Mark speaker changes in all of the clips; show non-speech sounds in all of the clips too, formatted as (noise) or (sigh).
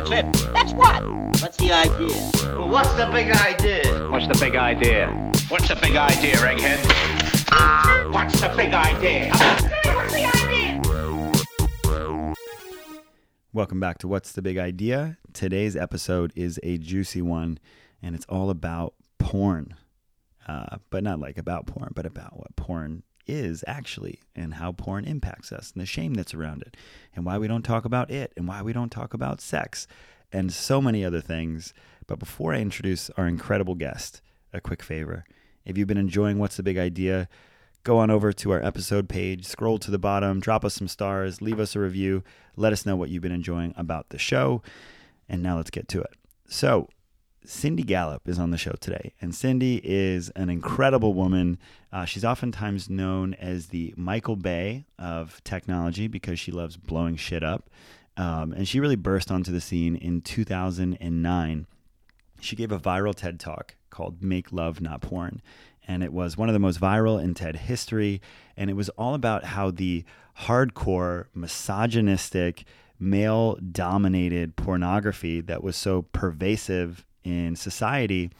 Speaker 1: That's it. That's what? What's the idea?
Speaker 2: What's the big idea?
Speaker 3: What's the big idea?
Speaker 2: What's the big idea, Egghead? What's the big idea?
Speaker 1: What's the idea?
Speaker 4: Welcome back to What's the Big Idea? Today's episode is a juicy one, and it's all about porn. Uh, but not like about porn, but about what porn is actually and how porn impacts us and the shame that's around it and why we don't talk about it and why we don't talk about sex and so many other things. But before I introduce our incredible guest, a quick favor. If you've been enjoying What's the Big Idea, go on over to our episode page, scroll to the bottom, drop us some stars, leave us a review, let us know what you've been enjoying about the show. And now let's get to it. So, Cindy Gallop is on the show today, and Cindy is an incredible woman. Uh, she's oftentimes known as the Michael Bay of technology because she loves blowing shit up. Um, and she really burst onto the scene in 2009. She gave a viral TED talk called Make Love Not Porn. And it was one of the most viral in TED history. And it was all about how the hardcore, misogynistic, male dominated pornography that was so pervasive in society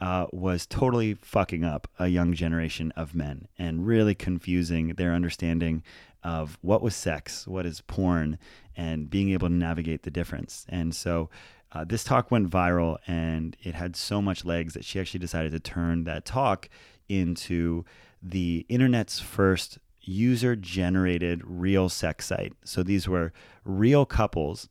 Speaker 4: uh, was totally fucking up a young generation of men and really confusing their understanding of what was sex, what is porn, and being able to navigate the difference. And so uh, this talk went viral and it had so much legs that she actually decided to turn that talk into the internet's first user generated real sex site. So these were real couples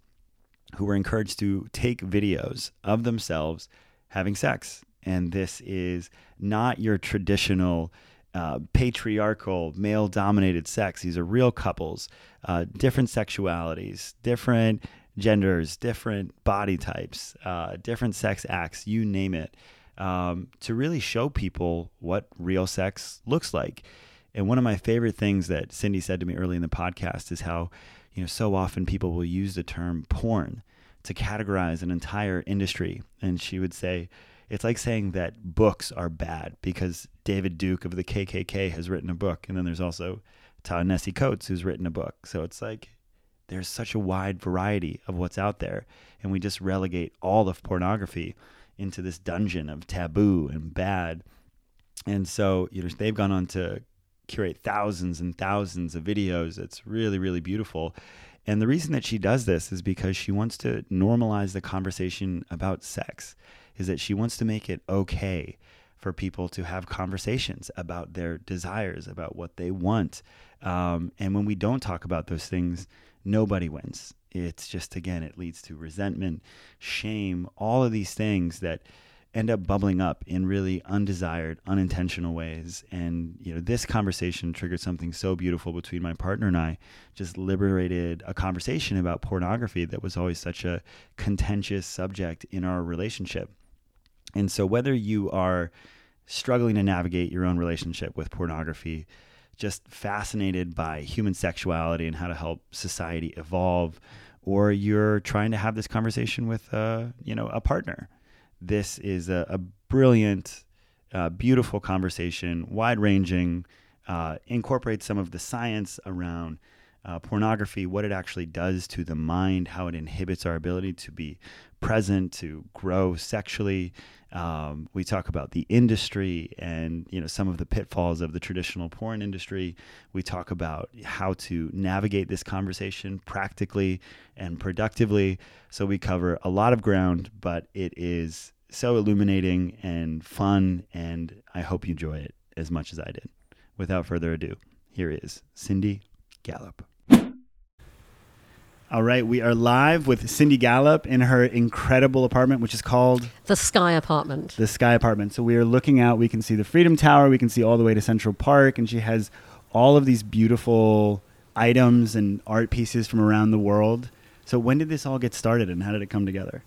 Speaker 4: who were encouraged to take videos of themselves having sex. And this is not your traditional uh, patriarchal, male dominated sex. These are real couples, uh, different sexualities, different genders, different body types, uh, different sex acts, you name it, um, to really show people what real sex looks like. And one of my favorite things that Cindy said to me early in the podcast is how you know, so often people will use the term porn to categorize an entire industry. And she would say, it's like saying that books are bad because David Duke of the KKK has written a book. And then there's also Ta-Nehisi Coates who's written a book. So it's like there's such a wide variety of what's out there. And we just relegate all of pornography into this dungeon of taboo and bad. And so, you know, they've gone on to curate thousands and thousands of videos. It's really, really beautiful. And the reason that she does this is because she wants to normalize the conversation about sex, is that she wants to make it okay for people to have conversations about their desires, about what they want. Um, and when we don't talk about those things, nobody wins. It's just, again, it leads to resentment, shame, all of these things that end up bubbling up in really undesired, unintentional ways. And you know, this conversation triggered something so beautiful between my partner and I. Just liberated a conversation about pornography that was always such a contentious subject in our relationship. And so, whether you are struggling to navigate your own relationship with pornography, just fascinated by human sexuality and how to help society evolve, or you're trying to have this conversation with, uh, you know, a partner this is a, a brilliant, uh, beautiful conversation, wide ranging, uh, incorporates some of the science around uh, pornography, what it actually does to the mind, how it inhibits our ability to be present, to grow sexually. Um, we talk about the industry and you know some of the pitfalls of the traditional porn industry. We talk about how to navigate this conversation practically and productively. So we cover a lot of ground, but it is so illuminating and fun, and I hope you enjoy it as much as I did. Without further ado, here is Cindy Gallop. All right, we are live with Cindy Gallop in her incredible apartment, which is called
Speaker 5: The Sky Apartment.
Speaker 4: the Sky Apartment. So we are looking out. We can see the Freedom Tower. We can see all the way to Central Park, and she has all of these beautiful items and art pieces from around the world. So when did this all get started, and how did it come together?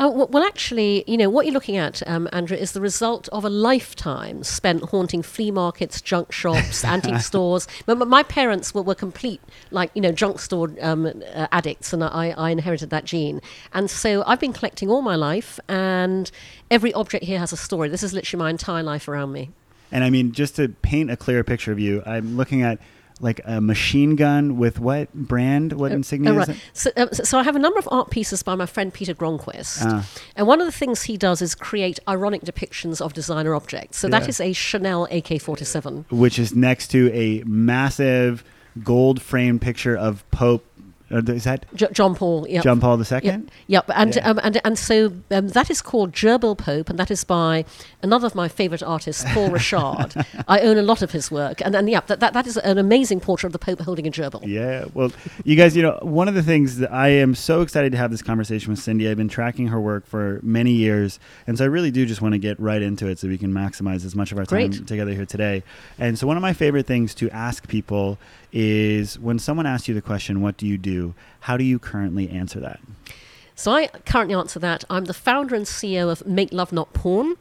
Speaker 5: Oh, well, actually, you know, what you're looking at, um, Andrew, is the result of a lifetime spent haunting flea markets, junk shops, (laughs) antique stores. But my parents were, were complete, like, you know, junk store um, uh, addicts, and I, I inherited that gene. And so I've been collecting all my life, and every object here has a story. This is literally my entire life around me.
Speaker 4: And I mean, just to paint a clearer picture of you, I'm looking at like a machine gun with what brand? What insignia
Speaker 5: Oh,
Speaker 4: is
Speaker 5: right.
Speaker 4: it?
Speaker 5: So, um, so- I have a number of art pieces by my friend Peter Gronquist.
Speaker 4: Ah.
Speaker 5: And one of the things he does is create ironic depictions of designer objects. So that
Speaker 4: Yeah.
Speaker 5: is a Chanel AK 47.
Speaker 4: Which is next to a massive gold framed picture of Pope. Uh, is that
Speaker 5: J- John Paul. Yep.
Speaker 4: John Paul II?
Speaker 5: Yep. Yep. And,
Speaker 4: Yeah.
Speaker 5: um, and and so um, that is called Gerbil Pope, and that is by another of my favourite artists, Paul Richard. (laughs) I own a lot of his work, and and yeah, that, that that is an amazing portrait of the Pope holding a gerbil.
Speaker 4: Yeah. Well, you guys, you know, one of the things that I am so excited to have this conversation with Cindy. I've been tracking her work for many years, and so I really do just want to get right into it so we can maximize as much of our time
Speaker 5: Great.
Speaker 4: together here today. And so, one of my favorite things to ask people is when someone asks you the question, "What do you do?" How do you currently answer that?
Speaker 5: So I currently answer that. I'm the founder and CEO of Make Love Not Porn.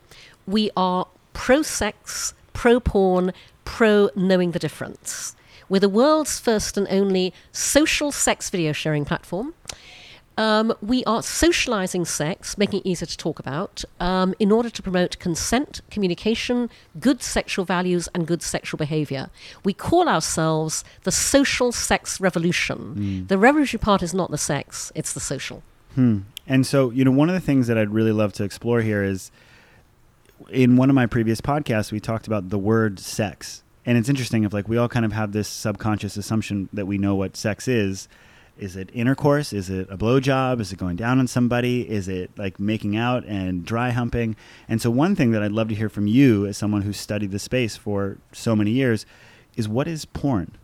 Speaker 5: We are pro sex, pro porn, pro knowing the difference. We're the world's first and only social sex video sharing platform. Um, we are socializing sex, making it easier to talk about, um, in order to promote consent, communication, good sexual values, and good sexual behavior. We call ourselves the social sex revolution. The revolutionary part is not the sex, it's the social.
Speaker 4: And so, you know, one of the things that I'd really love to explore here is in one of my previous podcasts, we talked about the word sex. And it's interesting if like we all kind of have this subconscious assumption that we know what sex is. Is it intercourse? Is it a blowjob? Is it going down on somebody? Is it like making out and dry humping? And so one thing that I'd love to hear from you as someone who's studied the space for so many years is what is porn?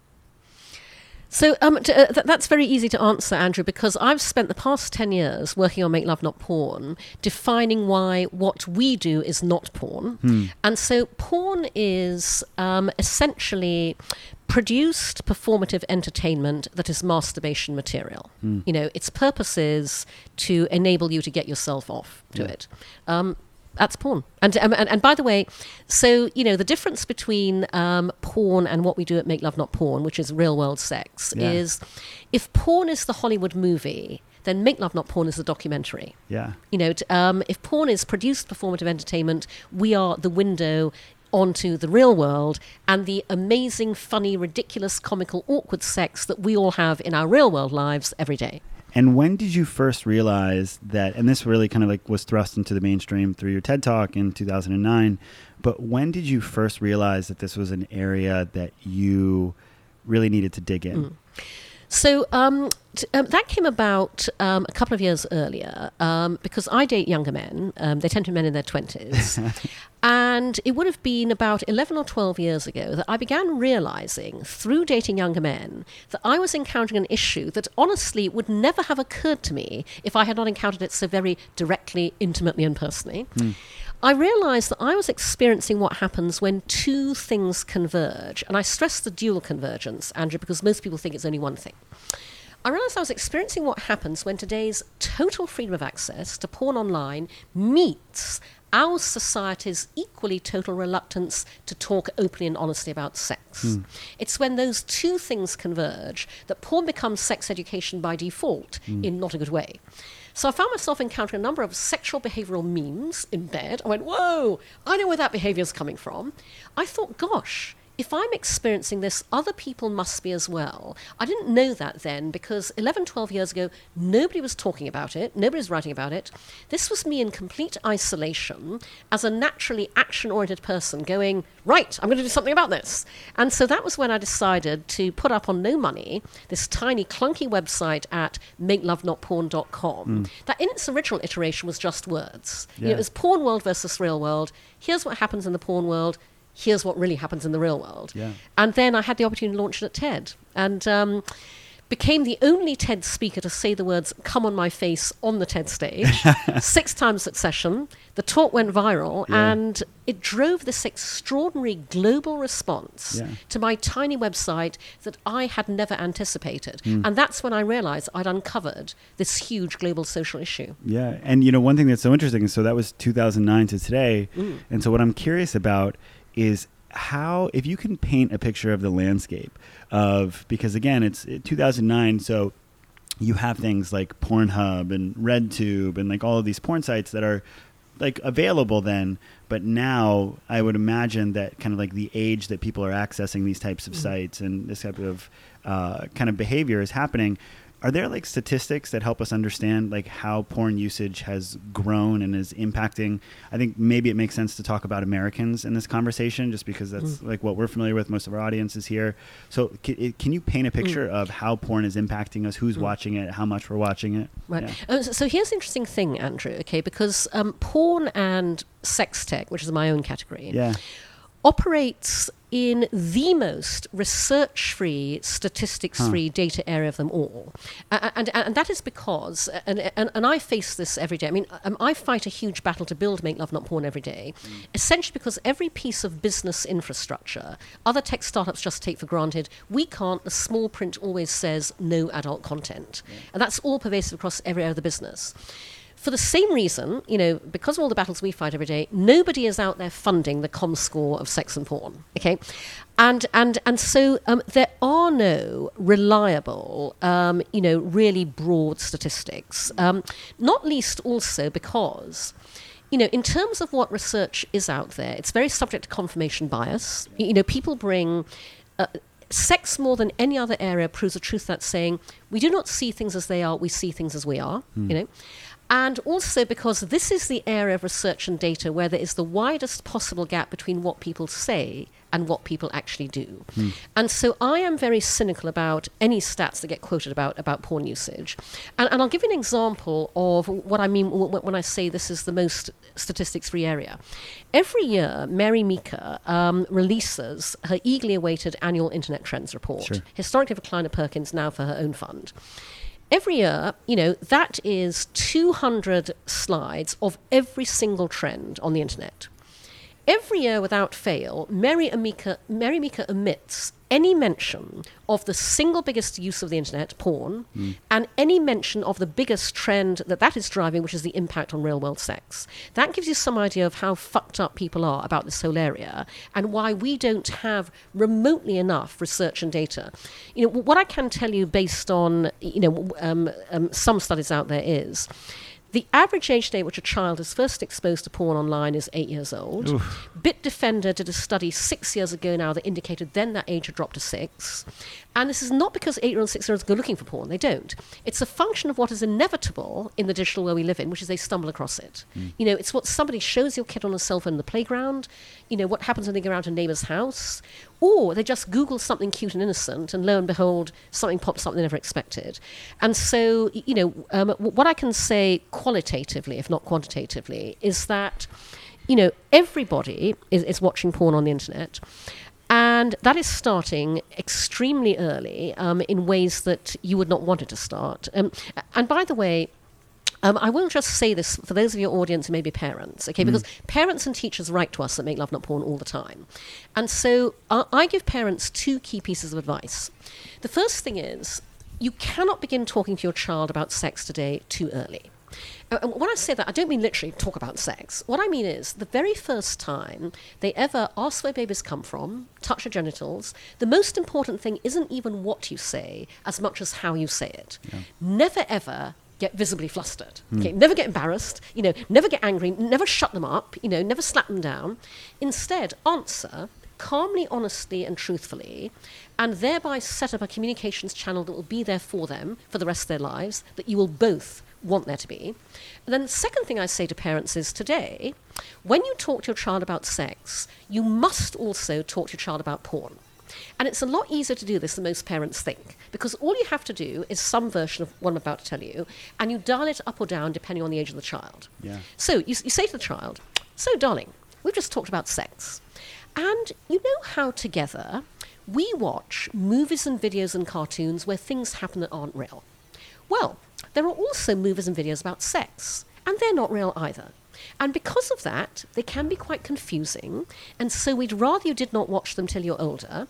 Speaker 5: So um, t- uh, th- that's very easy to answer, Andrew, because I've spent the past 10 years working on Make Love Not Porn, defining why what we do is not porn. And so porn is um, essentially produced performative entertainment that is masturbation material. You know, its purpose is to enable you to get yourself off to it. Um, that's porn. And, um, and and by the way, so you know the difference between um, porn and what we do at Make Love Not Porn, which is real world sex,
Speaker 4: Yeah.
Speaker 5: is if porn is the Hollywood movie, then Make Love Not Porn is the documentary.
Speaker 4: Yeah.
Speaker 5: You know, t- um, if porn is produced performative entertainment, we are the window onto the real world and the amazing, funny, ridiculous, comical, awkward sex that we all have in our real world lives every day.
Speaker 4: And when did you first realize that? And this really kind of like was thrust into the mainstream through your TED Talk in 2009. But when did you first realize that this was an area that you really needed to dig in? Mm.
Speaker 5: So um, t- um, that came about um, a couple of years earlier um, because I date younger men. Um, they tend to be men in their 20s. (laughs) and it would have been about 11 or 12 years ago that I began realizing through dating younger men that I was encountering an issue that honestly would never have occurred to me if I had not encountered it so very directly, intimately, and personally. I realized that I was experiencing what happens when two things converge. And I stress the dual convergence, Andrew, because most people think it's only one thing. I realized I was experiencing what happens when today's total freedom of access to porn online meets our society's equally total reluctance to talk openly and honestly about sex. Hmm. It's when those two things converge that porn becomes sex education by default hmm. in not a good way. So I found myself encountering a number of sexual behavioral memes in bed. I went, whoa, I know where that behavior is coming from. I thought, gosh, if I'm experiencing this, other people must be as well. I didn't know that then because 11, 12 years ago, nobody was talking about it, nobody was writing about it. This was me in complete isolation as a naturally action oriented person going, right, I'm going to do something about this. And so that was when I decided to put up on no money this tiny, clunky website at makelovenotporn.com hmm. that in its original iteration was just words. You know, it was porn world versus real world. Here's what happens in the porn world here's what really happens in the real world.
Speaker 4: Yeah.
Speaker 5: And then I had the opportunity to launch it at TED and um, became the only TED speaker to say the words come on my face on the TED stage (laughs) six times succession. The talk went viral
Speaker 4: Yeah.
Speaker 5: and it drove this extraordinary global response
Speaker 4: Yeah.
Speaker 5: to my tiny website that I had never anticipated.
Speaker 4: Hmm.
Speaker 5: And that's when I realized I'd uncovered this huge global social issue.
Speaker 4: Yeah, and you know one thing that's so interesting so that was 2009 to today, and so what I'm curious about is how if you can paint a picture of the landscape of because again it's uh, 2009, so you have things like Pornhub and RedTube and like all of these porn sites that are like available then, but now I would imagine that kind of like the age that people are accessing these types of sites and this type of uh, kind of behavior is happening. Are there like statistics that help us understand like how porn usage has grown and is impacting? I think maybe it makes sense to talk about Americans in this conversation, just because that's mm. like what we're familiar with. Most of our audience is here. So, can, can you paint a mm. picture of how porn is impacting us? Who's mm. watching it? How much we're watching it?
Speaker 5: Right.
Speaker 4: Yeah.
Speaker 5: Oh, so- so here's the interesting thing, Andrew. Okay, because um, porn and sex tech, which is my own category,
Speaker 4: Yeah.
Speaker 5: Operates in the most research-free, statistics-free data area of them all, and, and that is because, and, and, and I face this every day. I mean, um, I fight a huge battle to build Make Love Not Porn every day, essentially because every piece of business infrastructure, other tech startups just take for granted. We can't. The small print always says no adult content, and that's all pervasive across every area of the business for the same reason, you know, because of all the battles we fight every day, nobody is out there funding the ComScore of sex and porn. Okay, and and and so um, there are no reliable, um, you know, really broad statistics. Um, not least also because. You know, in terms of what research is out there, it's very subject to confirmation bias. You know, people bring uh, sex more than any other area proves a truth that's saying we do not see things as they are, we see things as we are. You know, and also because this is the area of research and data where there is the widest possible gap between what people say and what people actually do. And so I am very cynical about any stats that get quoted about about porn usage. And, and I'll give you an example of what I mean when I say this is the most statistics free area. Every year, Mary Meeker um, releases her eagerly awaited annual Internet Trends report,
Speaker 4: Sure.
Speaker 5: historically for Kleiner Perkins, now for her own fund every year, you know, that is 200 slides of every single trend on the internet. Every year, without fail, Mary Meeker, Mary Meeker omits any mention of the single biggest use of the internet, porn, and any mention of the biggest trend that that is driving, which is the impact on real world sex. That gives you some idea of how fucked up people are about this whole area and why we don't have remotely enough research and data. You know, what I can tell you based on, you know, um, um, some studies out there is the average age day at which a child is first exposed to porn online is eight years old. Bitdefender did a study six years ago now that indicated then that age had dropped to six. And this is not because eight year olds, six year olds go looking for porn. They don't. It's a function of what is inevitable in the digital world we live in, which is they stumble across it. Hmm. You know, it's what somebody shows your kid on a cell phone in the playground, you know, what happens when they go around to a neighbor's house, or they just Google something cute and innocent, and lo and behold, something pops up they never expected. And so, you know, um, what I can say qualitatively, if not quantitatively, is that, you know, everybody is, is watching porn on the internet. And that is starting extremely early um, in ways that you would not want it to start. Um, and by the way, um, I will just say this for those of your audience who may be parents, okay? Because parents and teachers write to us at Make Love Not Porn all the time. And so I I give parents two key pieces of advice. The first thing is you cannot begin talking to your child about sex today too early. Uh, And when I say that, I don't mean literally talk about sex. What I mean is the very first time they ever ask where babies come from, touch their genitals, the most important thing isn't even what you say as much as how you say it. Never ever get visibly flustered. Hmm. Okay, never get embarrassed. You know, never get angry. Never shut them up. You know, never slap them down. Instead, answer calmly, honestly, and truthfully, and thereby set up a communications channel that will be there for them for the rest of their lives, that you will both want there to be. And then the second thing I say to parents is today, when you talk to your child about sex, you must also talk to your child about porn. And it's a lot easier to do this than most parents think, because all you have to do is some version of what I'm about to tell you, and you dial it up or down depending on the age of the child.
Speaker 4: Yeah.
Speaker 5: So you, you say to the child, So, darling, we've just talked about sex. And you know how together we watch movies and videos and cartoons where things happen that aren't real. Well, there are also movies and videos about sex, and they're not real either. And because of that, they can be quite confusing, and so we'd rather you did not watch them till you're older.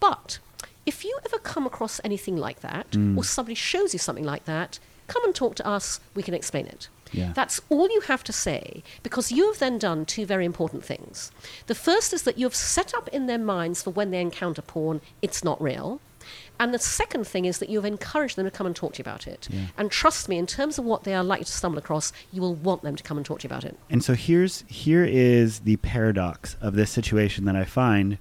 Speaker 5: But if you ever come across anything like that, mm. or somebody shows you something like that, come and talk to us, we can explain it.
Speaker 4: Yeah.
Speaker 5: That's all you have to say because you have then done two very important things. The first is that you have set up in their minds for when they encounter porn, it's not real. And the second thing is that you have encouraged them to come and talk to you about it. And trust me, in terms of what they are likely to stumble across, you will want them to come and talk to you about it.
Speaker 4: And so here's here is the paradox of this situation that I find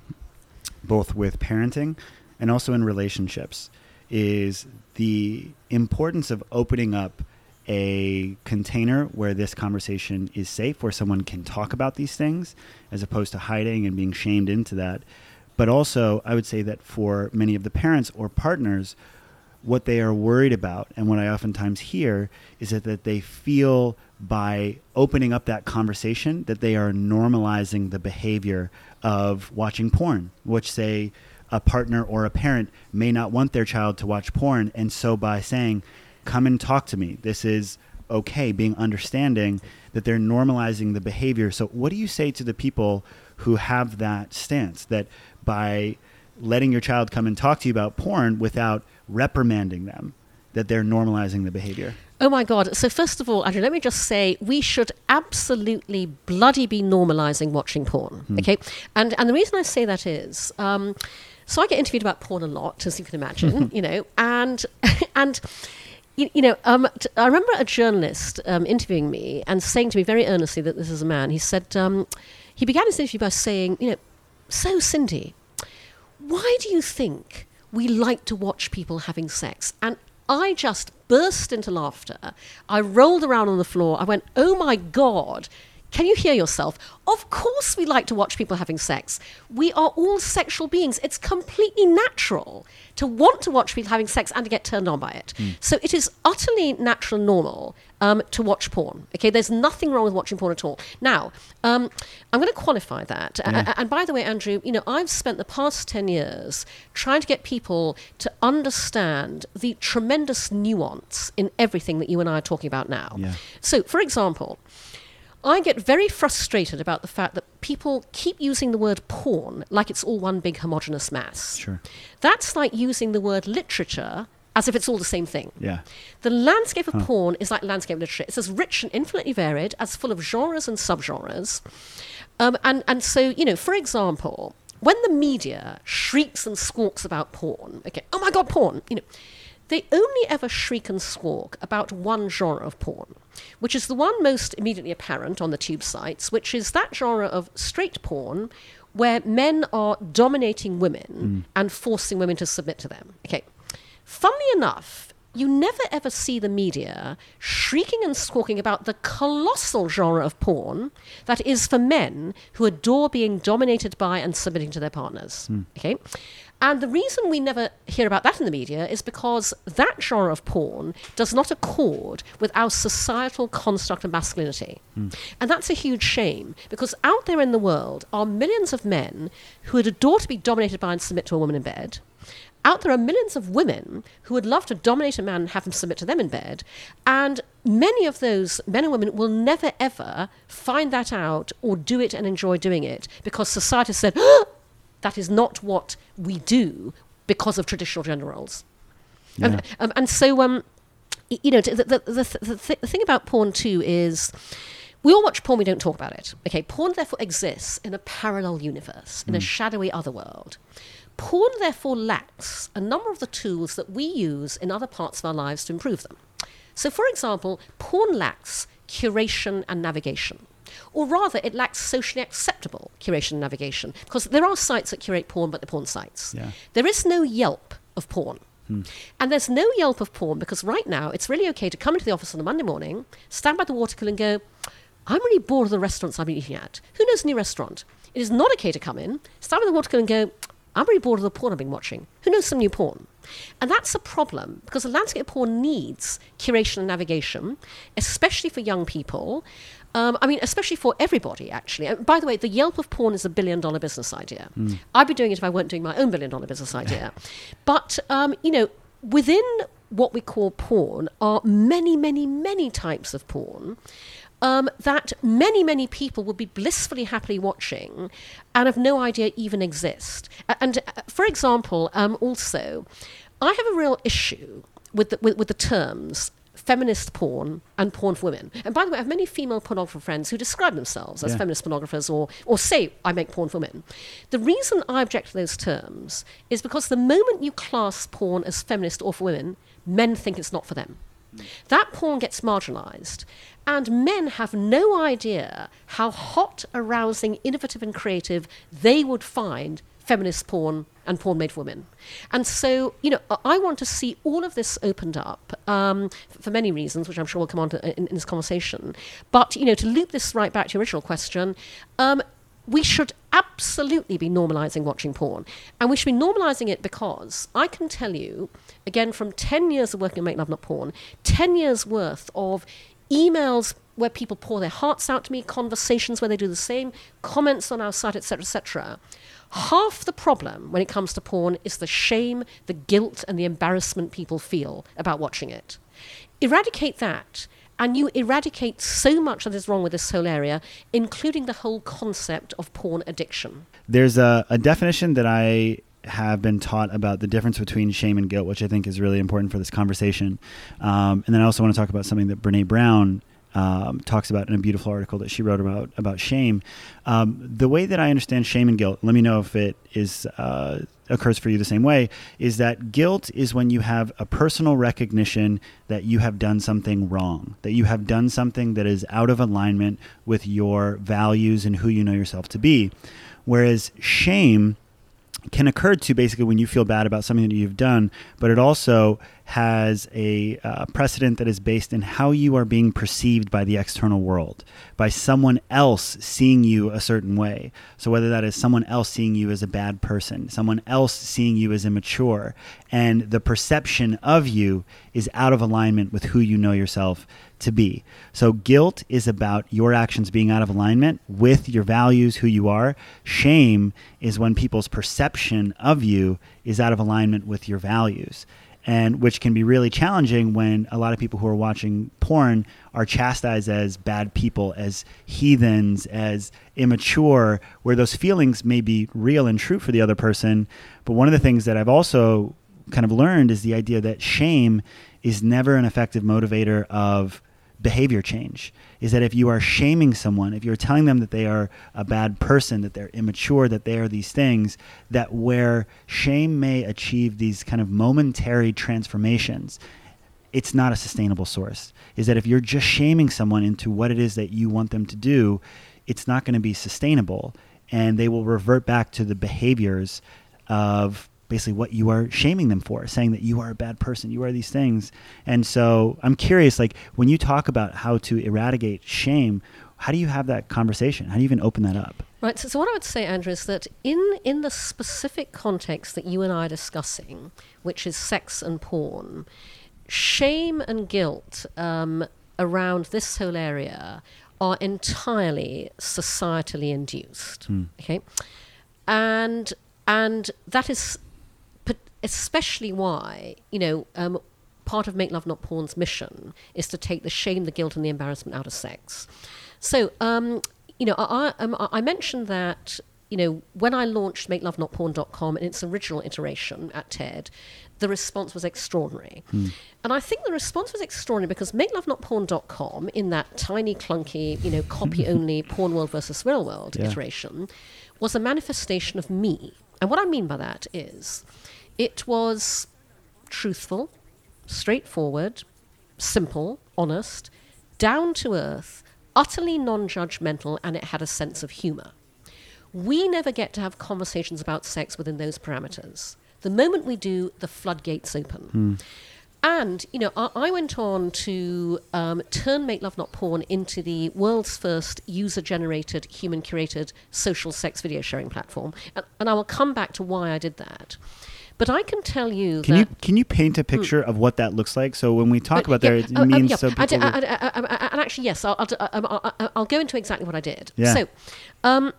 Speaker 4: both with parenting and also in relationships is the importance of opening up a container where this conversation is safe where someone can talk about these things as opposed to hiding and being shamed into that. But also I would say that for many of the parents or partners what they are worried about and what I oftentimes hear is that, that they feel by opening up that conversation that they are normalizing the behavior of watching porn, which say a partner or a parent may not want their child to watch porn. And so by saying, come and talk to me, this is okay, being understanding that they're normalizing the behavior. So what do you say to the people who have that stance that by letting your child come and talk to you about porn without reprimanding them, that they're normalizing the behavior?
Speaker 5: Oh my God. So, first of all, Andrew, let me just say we should absolutely bloody be normalizing watching porn. Okay. And, and the reason I say that is. Um, so I get interviewed about porn a lot, as you can imagine, you know, and (laughs) and you, you know, um, t- I remember a journalist um, interviewing me and saying to me very earnestly that this is a man. He said um, he began his interview by saying, you know, so Cindy, why do you think we like to watch people having sex? And I just burst into laughter. I rolled around on the floor. I went, oh my God. Can you hear yourself? Of course, we like to watch people having sex. We are all sexual beings. It's completely natural to want to watch people having sex and to get turned on by it. So it is utterly natural and normal um, to watch porn. Okay, there's nothing wrong with watching porn at all. Now, um, I'm going to qualify that. A- a- and by the way, Andrew, you know, I've spent the past 10 years trying to get people to understand the tremendous nuance in everything that you and I are talking about now.
Speaker 4: Yeah.
Speaker 5: So, for example, I get very frustrated about the fact that people keep using the word porn like it's all one big homogenous mass.
Speaker 4: Sure.
Speaker 5: That's like using the word literature as if it's all the same thing.
Speaker 4: Yeah.
Speaker 5: The landscape of porn is like landscape literature. It's as rich and infinitely varied, as full of genres and subgenres. Um, and, and so, you know, for example, when the media shrieks and squawks about porn, okay, oh my God, porn, you know, they only ever shriek and squawk about one genre of porn, which is the one most immediately apparent on the tube sites, which is that genre of straight porn where men are dominating women mm. and forcing women to submit to them. Okay. Funnily enough, you never ever see the media shrieking and squawking about the colossal genre of porn that is for men who adore being dominated by and submitting to their partners. Hmm. Okay? And the reason we never hear about that in the media is because that genre of porn does not accord with our societal construct of masculinity. Hmm. And that's a huge shame because out there in the world are millions of men who would adore to be dominated by and submit to a woman in bed out there are millions of women who would love to dominate a man and have him submit to them in bed. And many of those men and women will never, ever find that out or do it and enjoy doing it because society said, (gasps) oh, that is not what we do because of traditional gender roles.
Speaker 4: Yeah.
Speaker 5: Um, um, and so, um, you know, the, the, the, the, th- the thing about porn too is we all watch porn, we don't talk about it. Okay, porn therefore exists in a parallel universe, in a shadowy other world. Porn therefore lacks a number of the tools that we use in other parts of our lives to improve them. So, for example, porn lacks curation and navigation. Or rather, it lacks socially acceptable curation and navigation because there are sites that curate porn, but they're porn sites.
Speaker 4: Yeah.
Speaker 5: There is no Yelp of porn. Hmm. And there's no Yelp of porn because right now it's really okay to come into the office on a Monday morning, stand by the water cooler and go, I'm really bored of the restaurants I've been eating at. Who knows a new restaurant? It is not okay to come in, stand by the water cooler and go, I'm really bored of the porn I've been watching. Who knows some new porn? And that's a problem because the landscape of porn needs curation and navigation, especially for young people. Um, I mean, especially for everybody, actually. And by the way, the Yelp of porn is a billion dollar business idea. I'd be doing it if I weren't doing my own billion dollar business idea. (laughs) but, um, you know, within what we call porn are many, many, many types of porn. Um, that many, many people would be blissfully happily watching and have no idea even exist. And, uh, for example, um, also, I have a real issue with the, with, with the terms feminist porn and porn for women. And by the way, I have many female pornographer friends who describe themselves as
Speaker 4: Yeah.
Speaker 5: feminist pornographers or, or say, I make porn for women. The reason I object to those terms is because the moment you class porn as feminist or for women, men think it's not for them. Hmm. That porn gets marginalized, and men have no idea how hot, arousing, innovative, and creative they would find feminist porn and porn made for women. And so, you know, I- want to see all of this opened up um, for many reasons, which I'm sure we'll come on to in, in this conversation. But, you know, to loop this right back to your original question, um, we should absolutely be normalizing watching porn. And we should be normalizing it because I can tell you, again, from 10 years of working on Make Love Not Porn, 10 years worth of emails where people pour their hearts out to me, conversations where they do the same, comments on our site, etc., etc. Half the problem when it comes to porn is the shame, the guilt, and the embarrassment people feel about watching it. Eradicate that, and you eradicate so much that is wrong with this whole area, including the whole concept of porn addiction.
Speaker 4: There's a, a definition that I have been taught about the difference between shame and guilt, which I think is really important for this conversation. Um, and then I also want to talk about something that Brene Brown um, talks about in a beautiful article that she wrote about about shame. Um, the way that I understand shame and guilt, let me know if it is uh, occurs for you the same way, is that guilt is when you have a personal recognition that you have done something wrong, that you have done something that is out of alignment with your values and who you know yourself to be. Whereas shame can occur to basically when you feel bad about something that you've done, but it also has a uh, precedent that is based in how you are being perceived by the external world, by someone else seeing you a certain way. So, whether that is someone else seeing you as a bad person, someone else seeing you as immature, and the perception of you is out of alignment with who you know yourself to be. So, guilt is about your actions being out of alignment with your values, who you are. Shame is when people's perception of you is out of alignment with your values. And which can be really challenging when a lot of people who are watching porn are chastised as bad people, as heathens, as immature, where those feelings may be real and true for the other person. But one of the things that I've also kind of learned is the idea that shame is never an effective motivator of behavior change is that if you are shaming someone if you're telling them that they are a bad person that they're immature that they are these things that where shame may achieve these kind of momentary transformations it's not a sustainable source. Is that if you're just shaming someone into what it is that you want them to do it's not going to be sustainable and they will revert back to the behaviors of basically what you are shaming them for saying that you are a bad person you are these things and so i'm curious like when you talk about how to eradicate shame how do you have that conversation how do you even open that up
Speaker 5: Right. So, so what I would say, Andrew, is that in in the specific context that you and I are discussing, which is sex and porn, shame and guilt um, around this whole area are entirely societally induced. Okay, and and that is especially why you know um, part of Make Love Not Porn's mission is to take the shame, the guilt, and the embarrassment out of sex. So, um, you know, I, I, um, I mentioned that, you know, when I launched MakeLoveNotPorn.com in its original iteration at TED, the response was extraordinary. And I think the response was extraordinary because MakeLoveNotPorn.com, in that tiny, clunky, you know, copy only (laughs) porn world versus real world
Speaker 4: Yeah.
Speaker 5: iteration, was a manifestation of me. And what I mean by that is it was truthful, straightforward, simple, honest, down to earth, utterly non judgmental, and it had a sense of humor. We never get to have conversations about sex within those parameters. The moment we do, the floodgates open. And, you know, I, I went on to um, turn Make Love Not Porn into the world's first user generated, human curated social sex video sharing platform. And, and I will come back to why I did that. But I can tell you
Speaker 4: can
Speaker 5: that.
Speaker 4: you can you paint a hmm. picture of what that looks like so when we talk
Speaker 5: But,
Speaker 4: about there
Speaker 5: yeah,
Speaker 4: it
Speaker 5: oh, oh,
Speaker 4: means
Speaker 5: yeah.
Speaker 4: so
Speaker 5: I
Speaker 4: people
Speaker 5: I- I- I- and actually, yes, I'll, um, I'll, I'll, I'll, I'll go into exactly what I did.
Speaker 4: Yeah.
Speaker 5: So, um,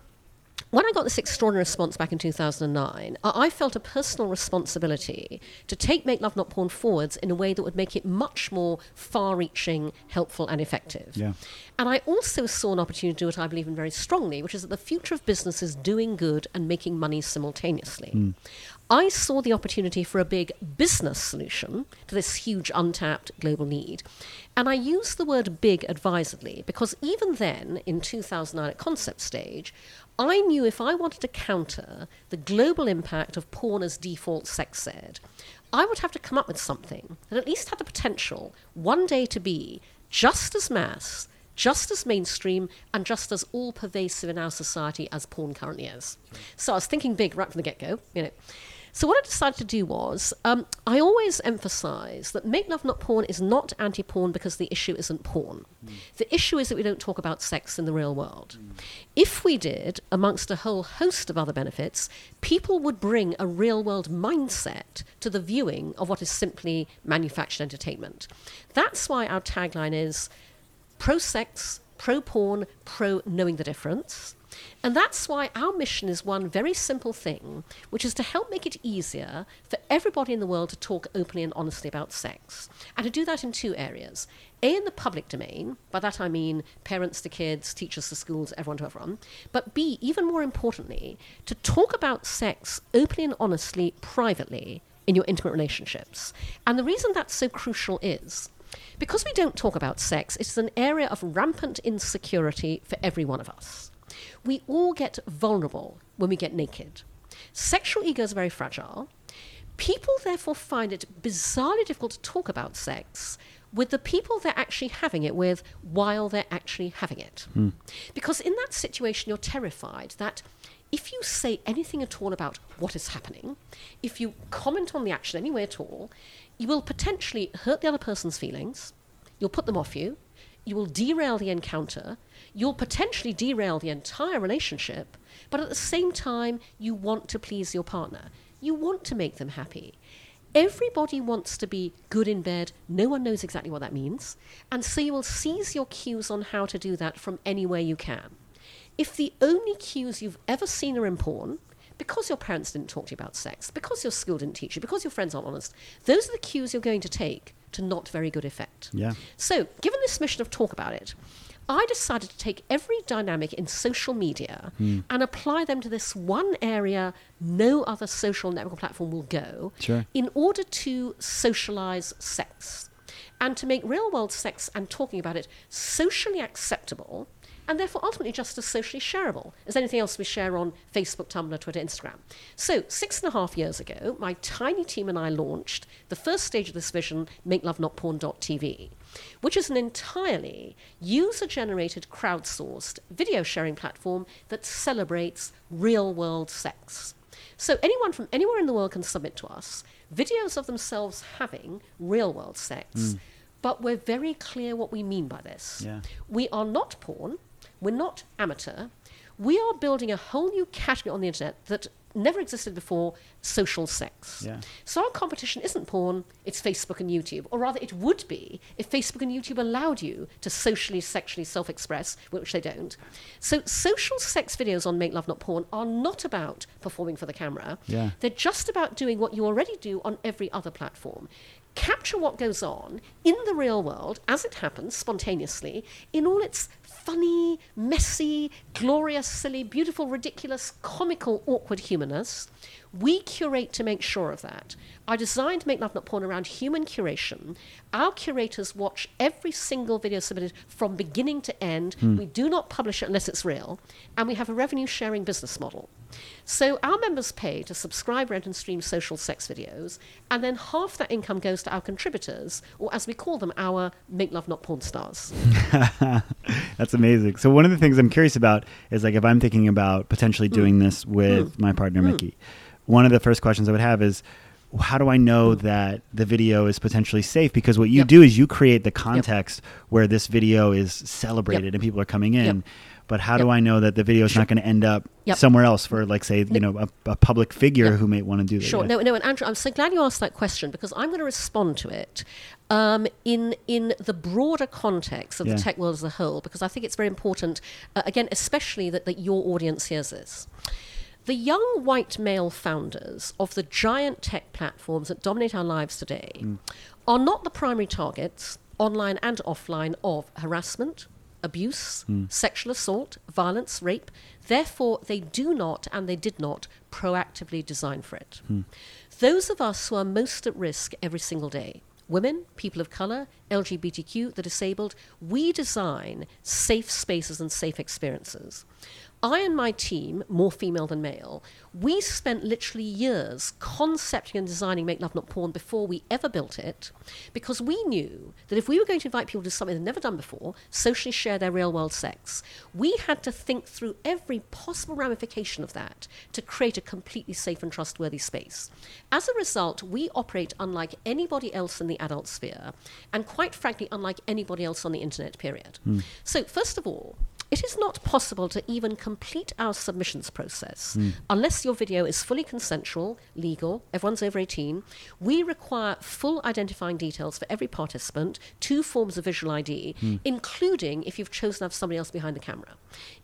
Speaker 5: when I got this extraordinary response back in 2009, I I felt a personal responsibility to take Make Love Not Porn forwards in a way that would make it much more far reaching, helpful, and effective.
Speaker 4: Yeah.
Speaker 5: And I also saw an opportunity to do what I believe in very strongly, which is that the future of business is doing good and making money simultaneously. Hmm. I saw the opportunity for a big business solution to this huge untapped global need. And I use the word big advisedly because even then, in 2009 at concept stage, I knew if I wanted to counter the global impact of porn as default sex ed, I would have to come up with something that at least had the potential one day to be just as mass, just as mainstream, and just as all pervasive in our society as porn currently is. So I was thinking big right from the get go, you know. So what I decided to do was, um, I always emphasise that Make Love Not Porn is not anti-porn because the issue isn't porn. The issue is that we don't talk about sex in the real world. If we did, amongst a whole host of other benefits, people would bring a real-world mindset to the viewing of what is simply manufactured entertainment. That's why our tagline is pro-sex, pro-porn, pro-knowing the difference. And that's why our mission is one very simple thing, which is to help make it easier for everybody in the world to talk openly and honestly about sex. And to do that in two areas. A, in the public domain, by that I mean parents to kids, teachers to schools, everyone to everyone. But B, even more importantly, to talk about sex openly and honestly, privately, in your intimate relationships. And the reason that's so crucial is because we don't talk about sex, it's an area of rampant insecurity for every one of us. We all get vulnerable when we get naked. Sexual ego is very fragile. People therefore find it bizarrely difficult to talk about sex with the people they're actually having it with while they're actually having it. Hmm. Because in that situation, you're terrified that if you say anything at all about what is happening, if you comment on the action anyway at all, you will potentially hurt the other person's feelings, you'll put them off you, you will derail the encounter, you'll potentially derail the entire relationship, but at the same time, you want to please your partner. You want to make them happy. Everybody wants to be good in bed. No one knows exactly what that means. And so you will seize your cues on how to do that from anywhere you can. If the only cues you've ever seen are in porn, because your parents didn't talk to you about sex, because your school didn't teach you, because your friends aren't honest, those are the cues you're going to take to not very good effect.
Speaker 4: Yeah.
Speaker 5: So, given this mission of talk about it, I decided to take every dynamic in social media
Speaker 4: Hmm.
Speaker 5: and apply them to this one area no other social network platform will go
Speaker 4: Sure.
Speaker 5: in order to socialize sex and to make real world sex and talking about it socially acceptable and therefore ultimately just as socially shareable as anything else we share on Facebook, Tumblr, Twitter, Instagram. So, six and a half years ago, my tiny team and I launched the first stage of this vision, MakeLoveNotPorn.tv, which is an entirely user generated, crowdsourced video sharing platform that celebrates real world sex. So, anyone from anywhere in the world can submit to us videos of themselves having real world sex. Hmm. But we're very clear what we mean by this.
Speaker 4: Yeah.
Speaker 5: We are not porn. We're not amateur. We are building a whole new category on the internet that never existed before social sex.
Speaker 4: Yeah.
Speaker 5: So our competition isn't porn, it's Facebook and YouTube. Or rather, it would be if Facebook and YouTube allowed you to socially, sexually self express, which they don't. So social sex videos on Make Love Not Porn are not about performing for the camera.
Speaker 4: Yeah.
Speaker 5: They're just about doing what you already do on every other platform. Capture what goes on in the real world as it happens spontaneously in all its funny, messy, glorious, silly, beautiful, ridiculous, comical, awkward humanness. We curate to make sure of that. I designed Make Love Not Porn around human curation. Our curators watch every single video submitted from beginning to end. Hmm. We do not publish it unless it's real. And we have a revenue sharing business model. So our members pay to subscribe, rent, and stream social sex videos, and then half that income goes to our contributors, or as we call them, our Make Love Not Porn stars. (laughs)
Speaker 4: That's amazing. So one of the things I'm curious about is like if I'm thinking about potentially
Speaker 5: Mm.
Speaker 4: doing hmm. this with hmm. my partner Mickey, one of the first questions I would have is how do I know that the video is potentially safe? Because what you.
Speaker 5: Yep.
Speaker 4: do is you create the context where this video is celebrated and people are coming in.
Speaker 5: Yep.
Speaker 4: But how do I know that the video is not going to end up
Speaker 5: Yep.
Speaker 4: somewhere else for, like, say, you know, a, a public figure
Speaker 5: Yep.
Speaker 4: who may want to do that?
Speaker 5: Sure.
Speaker 4: Yeah.
Speaker 5: No, no, and Andrew, I'm so glad you asked that question because I'm going to respond to it um, in in the broader context of
Speaker 4: Yeah.
Speaker 5: the tech world as a whole, because I think it's very important, uh, again, especially that, that your audience hears this. The young white male founders of the giant tech platforms that dominate our lives today mm. are not the primary targets, online and offline, of harassment, abuse, mm. sexual assault, violence, rape. Therefore, they do not and they did not proactively design for it. Hmm. Those of us who are most at risk every single day, women, people of color, LGBTQ, the disabled, we design safe spaces and safe experiences. I and my team, more female than male, we spent literally years concepting and designing Make Love Not Porn before we ever built it because we knew that if we were going to invite people to something they'd never done before, socially share their real world sex, we had to think through every possible ramification of that to create a completely safe and trustworthy space. As a result, we operate unlike anybody else in the adult sphere and quite frankly, unlike anybody else on the internet, period. Hmm. So, first of all, it is not possible to even complete our submissions process hmm. unless your video is fully consensual, legal, everyone's over 18. We require full identifying details for every participant, two forms of visual ID, hmm. including if you've chosen to have somebody else behind the camera.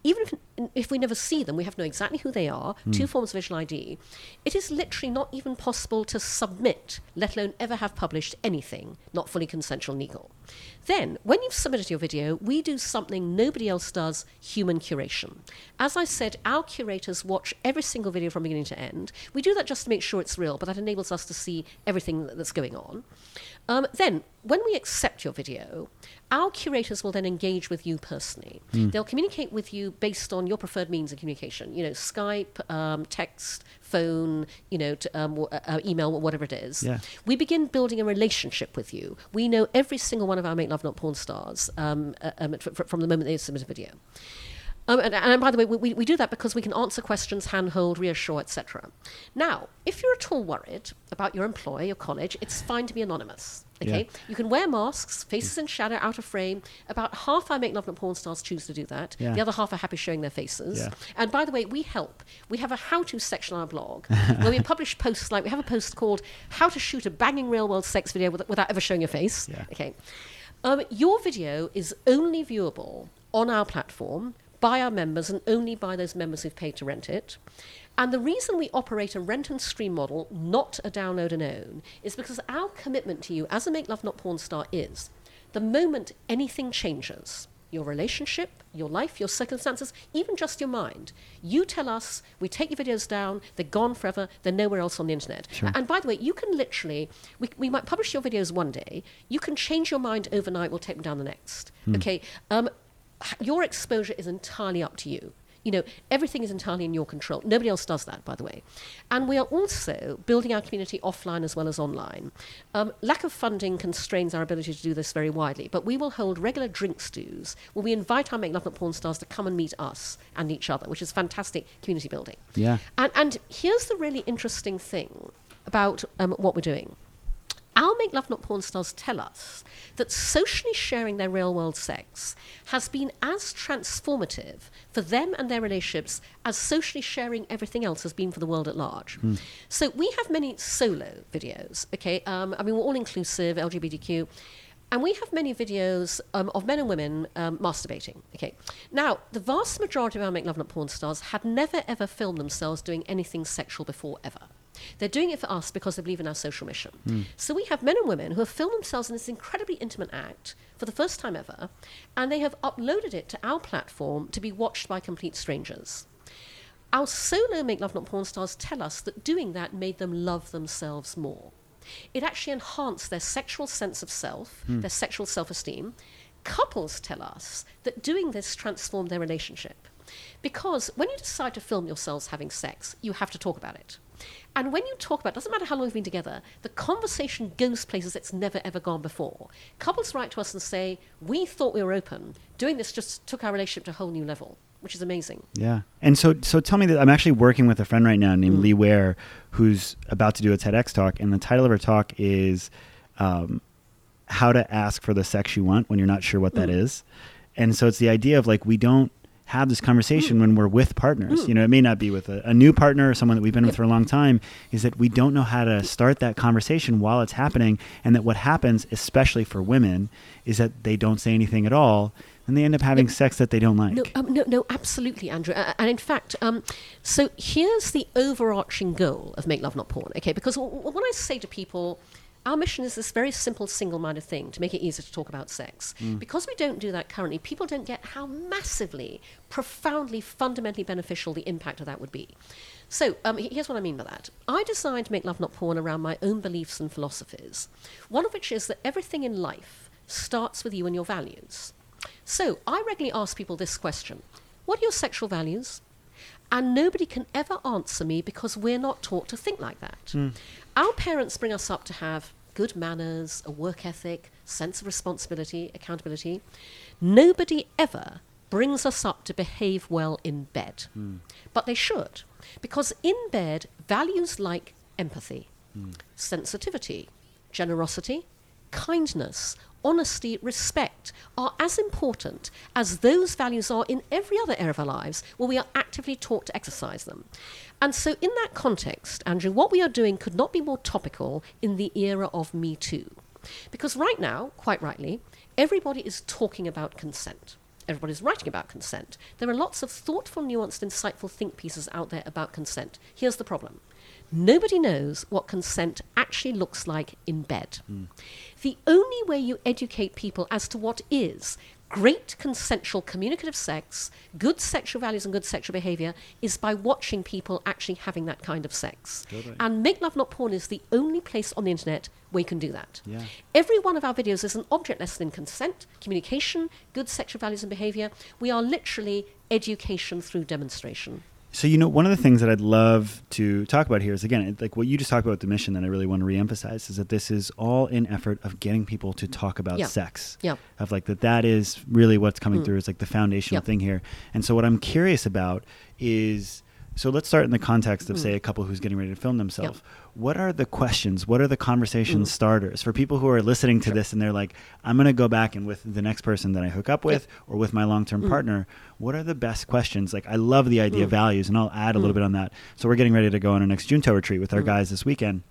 Speaker 5: Even if, if we never see them, we have to know exactly who they are, hmm. two forms of visual ID. It is literally not even possible to submit, let alone ever have published anything not fully consensual and legal. Then, when you've submitted your video, we do something nobody else does human curation. As I said, our curators watch every single video from beginning to end. We do that just to make sure it's real, but that enables us to see everything that's going on. Um, then, when we accept your video, our curators will then engage with you personally. They'll communicate with you based on your preferred means of communication. You know, Skype, um, text, phone, you know, t- um, w- uh, email, whatever it is.
Speaker 4: Yeah.
Speaker 5: We begin building a relationship with you. We know every single one of our Make Love Not Porn stars um, uh, um, from the moment they submit a video. Um, and, and by the way, we, we- do that because we can answer questions, handhold, reassure, etc. Now, if you're at all worried about your employer, your college, it's fine to be anonymous. Okay,
Speaker 4: Yeah.
Speaker 5: you can wear masks, faces in shadow, out of frame. About half our Make Love Not Porn stars choose to do that.
Speaker 4: Yeah.
Speaker 5: The other half are happy showing their faces.
Speaker 4: Yeah.
Speaker 5: And by the way, we help. We have a how-to section on our blog where we (laughs) publish posts like we have a post called "How to Shoot a Banging Real World Sex Video Without Ever Showing Your Face." Okay. Um, your video is only viewable on our platform by our members and only by those members who've paid to rent it. And the reason we operate a rent and stream model, not a download and own, is because our commitment to you as a Make Love Not Porn star is the moment anything changes, your relationship, your life, your circumstances, even just your mind, you tell us, we take your videos down, they're gone forever, they're nowhere else on the internet.
Speaker 4: Sure.
Speaker 5: And by the way, you can literally, we, we might publish your videos one day, you can change your mind overnight, we'll take them down the next. Okay? Um, your exposure is entirely up to you. You know, everything is entirely in your control. Nobody else does that, by the way. And we are also building our community offline as well as online. Um, lack of funding constrains our ability to do this very widely, but we will hold regular drink stews where we invite our Make Love Not Porn stars to come and meet us and each other, which is fantastic community building.
Speaker 4: Yeah.
Speaker 5: And, and here's the really interesting thing about um, what we're doing. Our Make Love Not Porn stars tell us that socially sharing their real world sex has been as transformative for them and their relationships as socially sharing everything else has been for the world at large. So we have many solo videos, okay? Um, I mean, we're all inclusive, LGBTQ. And we have many videos um, of men and women um, masturbating. Okay. Now, the vast majority of our Make Love Not Porn stars had never ever filmed themselves doing anything sexual before ever. They're doing it for us because they believe in our social mission. Hmm. So we have men and women who have filmed themselves in this incredibly intimate act for the first time ever, and they have uploaded it to our platform to be watched by complete strangers. Our solo Make Love Not Porn stars tell us that doing that made them love themselves more. It actually enhanced their sexual sense of self, hmm. their sexual self esteem. Couples tell us that doing this transformed their relationship. Because when you decide to film yourselves having sex, you have to talk about it. And when you talk about it, doesn't matter how long we've been together, the conversation goes places it's never ever gone before. Couples write to us and say, We thought we were open. Doing this just took our relationship to a whole new level, which is amazing.
Speaker 4: Yeah. And so so tell me that I'm actually working with a friend right now
Speaker 5: Mm.
Speaker 4: named Lee Ware who's about to do a TEDx talk and the title of her talk is um, how to ask for the sex you want when you're not sure what that
Speaker 5: Mm.
Speaker 4: is. And so it's the idea of like we don't have this
Speaker 5: Mm.
Speaker 4: conversation when we're with partners. You know, it may not be with a, a new partner or someone that we've been with for a long time, is that we don't know how to start that conversation while it's happening. And that what happens, especially for women, is that they don't say anything at all and they end up having sex that they don't like.
Speaker 5: No, um, no, no, absolutely, Andrew. Uh, and in fact, um, so here's the overarching goal of Make Love Not Porn, okay? Because w- when I say to people, our mission is this very simple, single minded thing to make it easier to talk about sex. Because we don't do that currently, people don't get how massively, profoundly, fundamentally beneficial the impact of that would be. So um, here's what I mean by that. I designed Make Love Not Porn around my own beliefs and philosophies, one of which is that everything in life starts with you and your values. So I regularly ask people this question What are your sexual values? And nobody can ever answer me because we're not taught to think like that. Our parents bring us up to have good manners, a work ethic, sense of responsibility, accountability. Nobody ever brings us up to behave well in bed. Hmm. But they should, because in bed, values like empathy, hmm. sensitivity, generosity, kindness, honesty, respect are as important as those values are in every other area of our lives where we are actively taught to exercise them. And so, in that context, Andrew, what we are doing could not be more topical in the era of Me Too. Because right now, quite rightly, everybody is talking about consent. Everybody's writing about consent. There are lots of thoughtful, nuanced, insightful think pieces out there about consent. Here's the problem nobody knows what consent actually looks like in bed. Hmm. The only way you educate people as to what is great consensual communicative sex, good sexual values and good sexual behavior is by watching people actually having that kind of sex. And Make Love Not Porn is the only place on the internet where you can do that.
Speaker 4: Yeah.
Speaker 5: Every one of our videos is an object lesson in consent, communication, good sexual values and behavior. We are literally education through demonstration.
Speaker 4: So you know, one of the things that I'd love to talk about here is again, like what you just talked about with the mission that I really want to reemphasize is that this is all in effort of getting people to talk about
Speaker 5: Yeah.
Speaker 4: sex.
Speaker 5: Yeah.
Speaker 4: Of like that that is really what's coming mm. through. It's like the foundational
Speaker 5: Yep.
Speaker 4: thing here. And so what I'm curious about is so let's start in the context of mm. say a couple who's getting ready to film themselves. What are the questions? What are the conversation mm. starters? For people who are listening to this and they're like, I'm going to go back and with the next person that I hook up with or with my long term mm. partner, what are the best questions? Like, I love the idea of values, and I'll add a little bit on that. So, we're getting ready to go on our next Junto retreat with our guys this weekend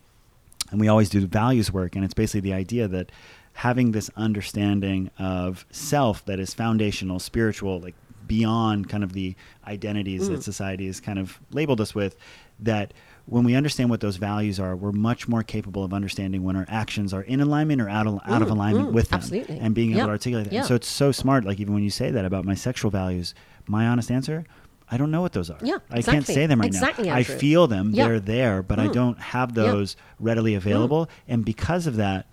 Speaker 4: and we always do values work and it's basically the idea that having this understanding of self that is foundational spiritual like beyond kind of the identities that society has kind of labeled us with that when we understand what those values are we're much more capable of understanding when our actions are in alignment or out of, out of alignment
Speaker 5: mm,
Speaker 4: with them
Speaker 5: absolutely.
Speaker 4: and being able
Speaker 5: Yeah,
Speaker 4: to articulate that
Speaker 5: yeah.
Speaker 4: So it's so smart like even when you say that about my sexual values my honest answer I don't know what those are.
Speaker 5: Yeah,
Speaker 4: I can't say them right
Speaker 5: Exactly,
Speaker 4: now. I feel them.
Speaker 5: Yeah.
Speaker 4: They're there, but I
Speaker 5: Mm.
Speaker 4: don't have those readily available. And because of that,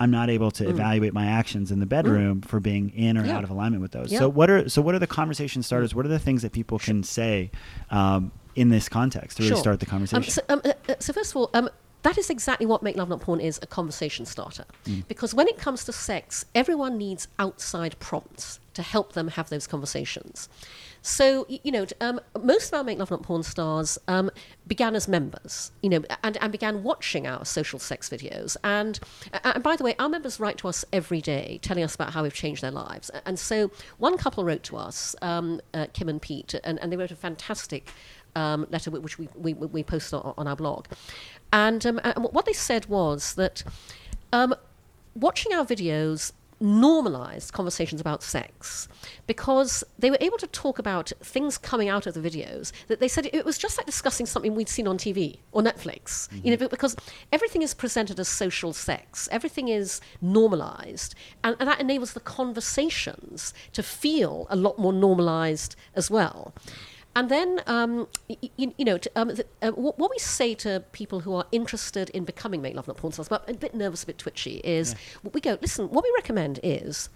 Speaker 4: I'm not able to evaluate my actions in the bedroom for being in or
Speaker 5: Mm. Yeah.
Speaker 4: out of alignment with those.
Speaker 5: Yeah.
Speaker 4: So what are so what are the conversation starters? What are the things that people can say um, in this context to really
Speaker 5: Sure.
Speaker 4: start the
Speaker 5: Um,
Speaker 4: conversation?
Speaker 5: so, um, uh, uh, so first of all, um, that is exactly what Make Love Not Porn is a conversation starter.
Speaker 4: Mm.
Speaker 5: Because when it comes to sex, everyone needs outside prompts to help them have those conversations. So, you know, um, most of our Make Love Not Porn stars um, began as members, you know, and, and began watching our social sex videos. And, and by the way, our members write to us every day telling us about how we've changed their lives. And so one couple wrote to us, um, uh, Kim and Pete, and, and they wrote a fantastic um, letter which we, we, we post on, on our blog. And, um, and what they said was that um, watching our videos normalized conversations about sex because they were able to talk about things coming out of the videos that they said it was just like discussing something we'd seen on TV or Netflix you know mm-hmm. because everything is presented as social sex. Everything is normalized. And, and that enables the conversations to feel a lot more normalized as well and then, um, you, you know, to, um, uh, what, what we say to people who are interested in becoming Make Love Not Porn stars, but a bit nervous, a bit twitchy, is we go, listen, what we recommend is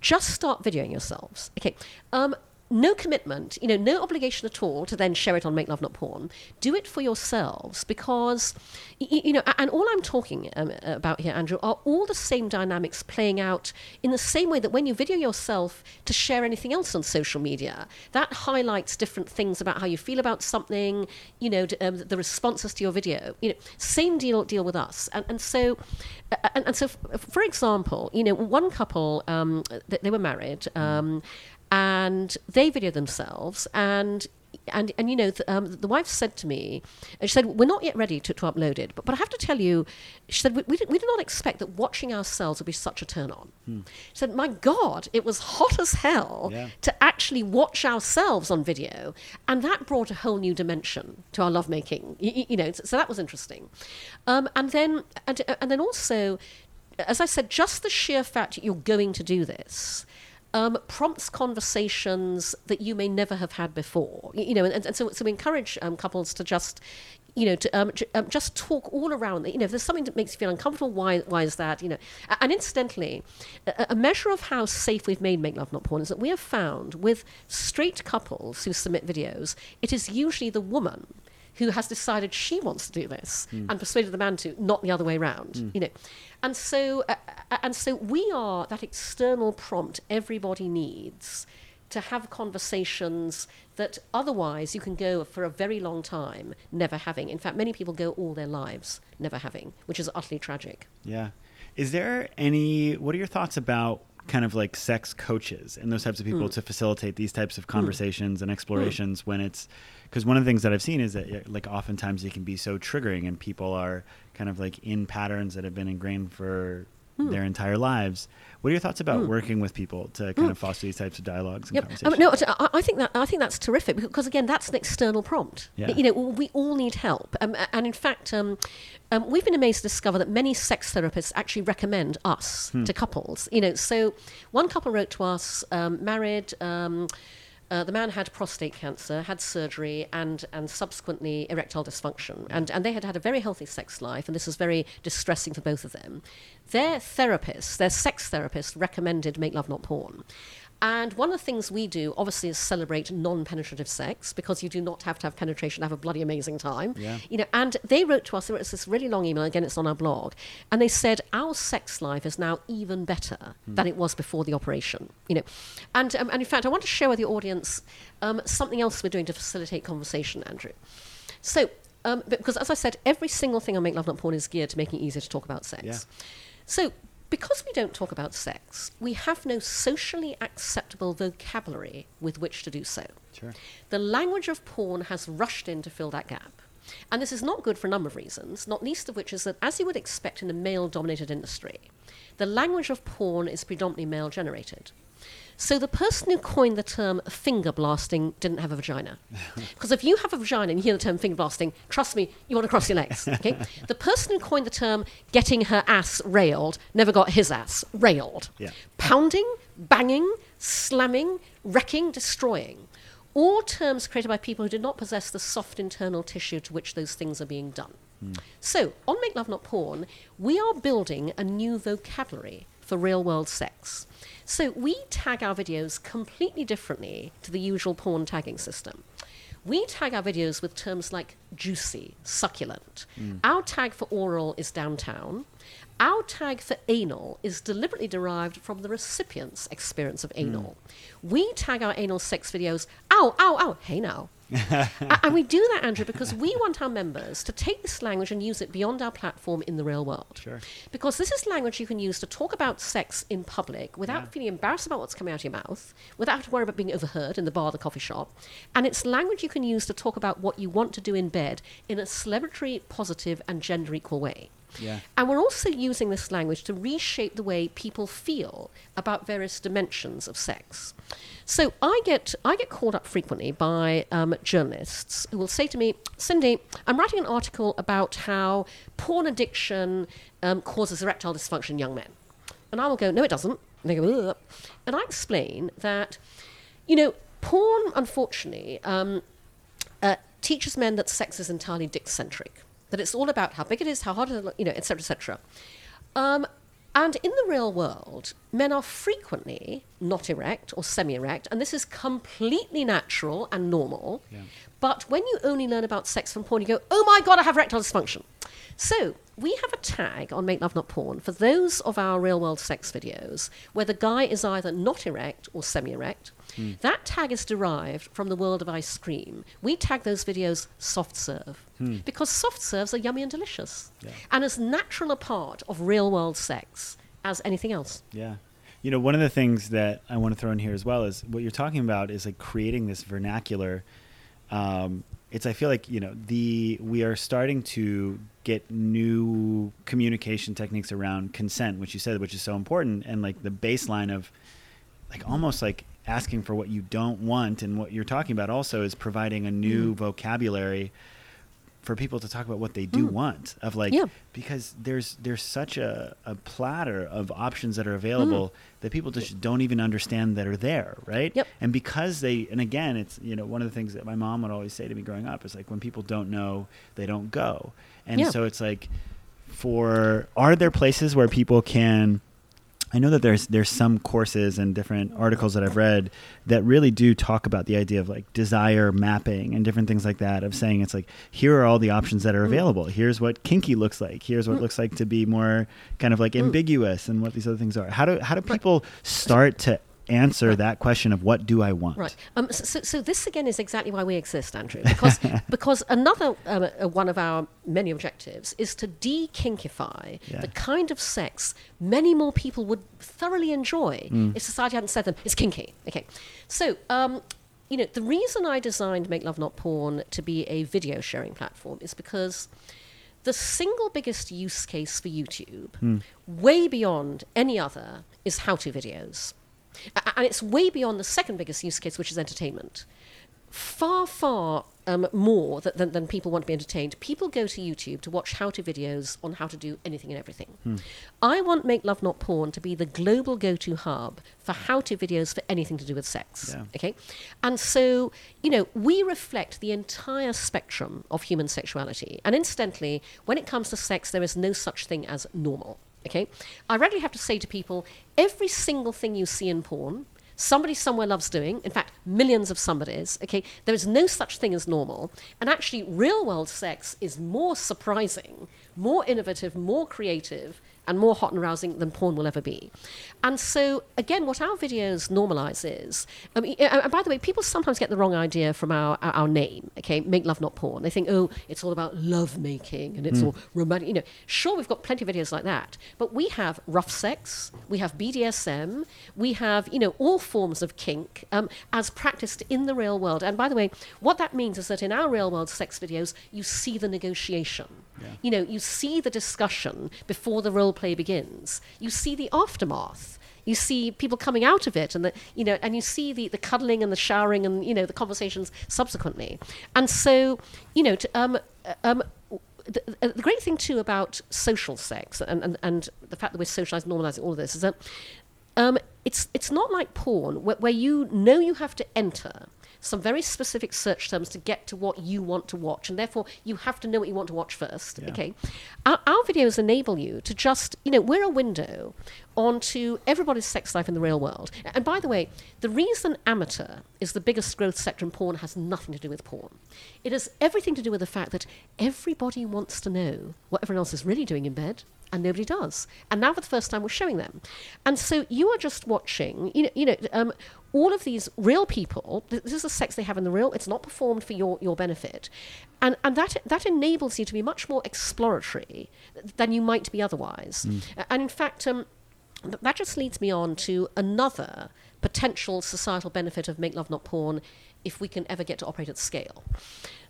Speaker 5: just start videoing yourselves. Okay. Um, no commitment, you know, no obligation at all to then share it on Make Love Not Porn. Do it for yourselves because, y- you know, and all I'm talking um, about here, Andrew, are all the same dynamics playing out in the same way that when you video yourself to share anything else on social media, that highlights different things about how you feel about something, you know, d- um, the responses to your video. You know, same deal deal with us. And, and so, uh, and, and so, f- for example, you know, one couple, um, th- they were married. Um, and they video themselves and and and you know, th- um, the wife said to me, and she said, "We're not yet ready to, to upload it, but, but I have to tell you," she said, "we, we, did, we did not expect that watching ourselves would be such a turn on." She said, "My God, it was hot as hell
Speaker 4: Yeah.
Speaker 5: to actually watch ourselves on video, and that brought a whole new dimension to our lovemaking. You, you know, so, so that was interesting. Um, and then, and, and then also, as I said, just the sheer fact that you're going to do this. Um, prompts conversations that you may never have had before, you, know, and, and so, so we encourage um, couples to just, you know, to um, um, just talk all around. You know, if there's something that makes you feel uncomfortable, why, why is that? You know, and incidentally, a, a measure of how safe we've made make love not porn is that we have found with straight couples who submit videos, it is usually the woman who has decided she wants to do this hmm. and persuaded the man to, not the other way around. Hmm. You know, and so uh, uh, and so we are that external prompt everybody needs to have conversations that otherwise you can go for a very long time never having. In fact, many people go all their lives never having, which is utterly tragic.
Speaker 4: Yeah. Is there any, what are your thoughts about kind of like sex coaches and those types of people hmm. to facilitate these types of conversations and explorations when it's, because one of the things that I've seen is that like oftentimes it can be so triggering and people are kind of like in patterns that have been ingrained for their entire lives. What are your thoughts about working with people to kind of foster these types of dialogues and
Speaker 5: Yep. I,
Speaker 4: conversations?
Speaker 5: mean, no, I I think that I think that's terrific because again, that's an external prompt.
Speaker 4: Yeah.
Speaker 5: You know, we all need help, um, and in fact, um, um, we've been amazed to discover that many sex therapists actually recommend us
Speaker 4: Hmm.
Speaker 5: to couples. You know, so one couple wrote to us, um, married. Uh, the man had prostate cancer, had surgery, and and subsequently erectile dysfunction, and and they had had a very healthy sex life, and this was very distressing for both of them. Their therapist, their sex therapist, recommended make love not porn. And one of the things we do, obviously, is celebrate non-penetrative sex because you do not have to have penetration to have a bloody amazing time.
Speaker 4: Yeah.
Speaker 5: You know, and they wrote to us. There was this really long email. Again, it's on our blog, and they said our sex life is now even better than it was before the operation. You know, and um, and in fact, I want to share with the audience um, something else we're doing to facilitate conversation, Andrew. So, um, because as I said, every single thing on Make Love Not Porn is geared to making it easier to talk about sex.
Speaker 4: Yeah.
Speaker 5: So, because we don't talk about sex, we have no socially acceptable vocabulary with which to do so.
Speaker 4: Sure.
Speaker 5: The language of porn has rushed in to fill that gap. And this is not good for a number of reasons, not least of which is that, as you would expect in a male dominated industry, the language of porn is predominantly male generated. So the person who coined the term finger blasting didn't have a vagina. (laughs) Because if you have a vagina and you hear the term finger blasting, trust me, you want to cross your legs. Okay? (laughs) the person who coined the term getting her ass railed never got his ass railed.
Speaker 4: Yeah.
Speaker 5: Pounding, banging, slamming, wrecking, destroying. All terms created by people who did not possess the soft internal tissue to which those things are being done. Hmm. So, on Make Love Not Porn, we are building a new vocabulary for real world sex. So, we tag our videos completely differently to the usual porn tagging system. We tag our videos with terms like juicy, succulent. Mm. Our tag for oral is downtown. Our tag for anal is deliberately derived from the recipient's experience of anal. Mm. We tag our anal sex videos, ow, ow, ow, hey now. (laughs) And we do that, Andrew, because we want our members to take this language and use it beyond our platform in the real world.
Speaker 4: Sure.
Speaker 5: Because this is language you can use to talk about sex in public without feeling embarrassed about what's coming out of your mouth, without having to worry about being overheard in the bar, the coffee shop. And it's language you can use to talk about what you want to do in bed in a celebratory, positive, and gender equal way.
Speaker 4: Yeah.
Speaker 5: And we're also using this language to reshape the way people feel about various dimensions of sex. So I get I get called up frequently by um, journalists who will say to me, Cindy, I'm writing an article about how porn addiction um, causes erectile dysfunction in young men. And I will go, no, it doesn't. And they go, Ugh. and I explain that, you know, porn, unfortunately, um, uh, teaches men that sex is entirely dick centric, that it's all about how big it is, how hard it is, you know, etc., etc. Um, and in the real world, men are frequently not erect or semi erect, and this is completely natural and normal. But when you only learn about sex from porn, you go, oh my God, I have erectile dysfunction. So we have a tag on Make Love Not Porn for those of our real world sex videos where the guy is either not erect or semi erect. That tag is derived from the world of ice cream. We tag those videos soft serve because soft serves are yummy and delicious and as natural a part of real world sex as anything else.
Speaker 4: Yeah. You know, one of the things that I want to throw in here as well is what you're talking about is like creating this vernacular um, it's I feel like you know the we are starting to get new communication techniques around consent, which you said, which is so important, and like the baseline of like almost like asking for what you don't want, and what you're talking about also is providing a new
Speaker 5: Mm.
Speaker 4: vocabulary for people to talk about what they do want of like
Speaker 5: Yeah.
Speaker 4: because there's there's such a, a platter of options that are available that people just don't even understand that are there right
Speaker 5: Yep.
Speaker 4: and because they and again it's you know one of the things that my mom would always say to me growing up is like when people don't know they don't go and
Speaker 5: Yeah.
Speaker 4: so it's like for are there places where people can I know that there's there's some courses and different articles that I've read that really do talk about the idea of like desire mapping and different things like that of saying it's like here are all the options that are mm. available. Here's what kinky looks like. Here's what it looks like to be more kind of like mm. ambiguous and what these other things are. How do how do people start to answer that question of what do I want?
Speaker 5: Right. Um, so, so, this again is exactly why we exist, Andrew, because (laughs) because another um, uh, one of our many objectives is to de-kinkify
Speaker 4: Yeah.
Speaker 5: the kind of sex many more people would thoroughly enjoy
Speaker 4: Mm.
Speaker 5: if society hadn't said them it's kinky. Okay. So. Um, you know, the reason I designed Make Love Not Porn to be a video sharing platform is because the single biggest use case for YouTube, way beyond any other, is how to videos. And it's way beyond the second biggest use case, which is entertainment. Far, far um, more th- than, than people want to be entertained. People go to YouTube to watch how to videos on how to do anything and everything. I want Make Love Not Porn to be the global go to hub for how to videos for anything to do with sex.
Speaker 4: Yeah.
Speaker 5: Okay? And so, you know, we reflect the entire spectrum of human sexuality. And incidentally, when it comes to sex, there is no such thing as normal. Okay? I regularly have to say to people every single thing you see in porn, somebody somewhere loves doing, in fact, millions of somebodies, okay? There is no such thing as normal. And actually, real world sex is more surprising, more innovative, more creative and more hot and rousing than porn will ever be. And so, again, what our videos normalize is, I mean, uh, and by the way, people sometimes get the wrong idea from our, our, our name, okay? Make love, not porn. They think, oh, it's all about love making and it's all romantic. You know, sure, we've got plenty of videos like that, but we have rough sex, we have BDSM, we have, you know, all forms of kink um, as practiced in the real world. And by the way, what that means is that in our real world sex videos, you see the negotiation. You know, you see the discussion before the role play begins. You see the aftermath. You see people coming out of it, and the you know, and you see the, the cuddling and the showering and you know the conversations subsequently. And so, you know, to, um, uh, um, the, the great thing too about social sex and, and, and the fact that we're socialized, normalizing all of this is that um, it's it's not like porn where, where you know you have to enter some very specific search terms to get to what you want to watch, and therefore you have to know what you want to watch first.
Speaker 4: Yeah.
Speaker 5: Okay, our, our videos enable you to just you know we're a window onto everybody's sex life in the real world. And by the way, the reason amateur is the biggest growth sector in porn has nothing to do with porn. It has everything to do with the fact that everybody wants to know what everyone else is really doing in bed and nobody does. And now for the first time, we're showing them. And so you are just watching, you know, you know, um, all of these real people. This is the sex they have in the real. It's not performed for your, your benefit, and and that that enables you to be much more exploratory than you might be otherwise. And in fact, um, that just leads me on to another potential societal benefit of make love not porn if we can ever get to operate at scale.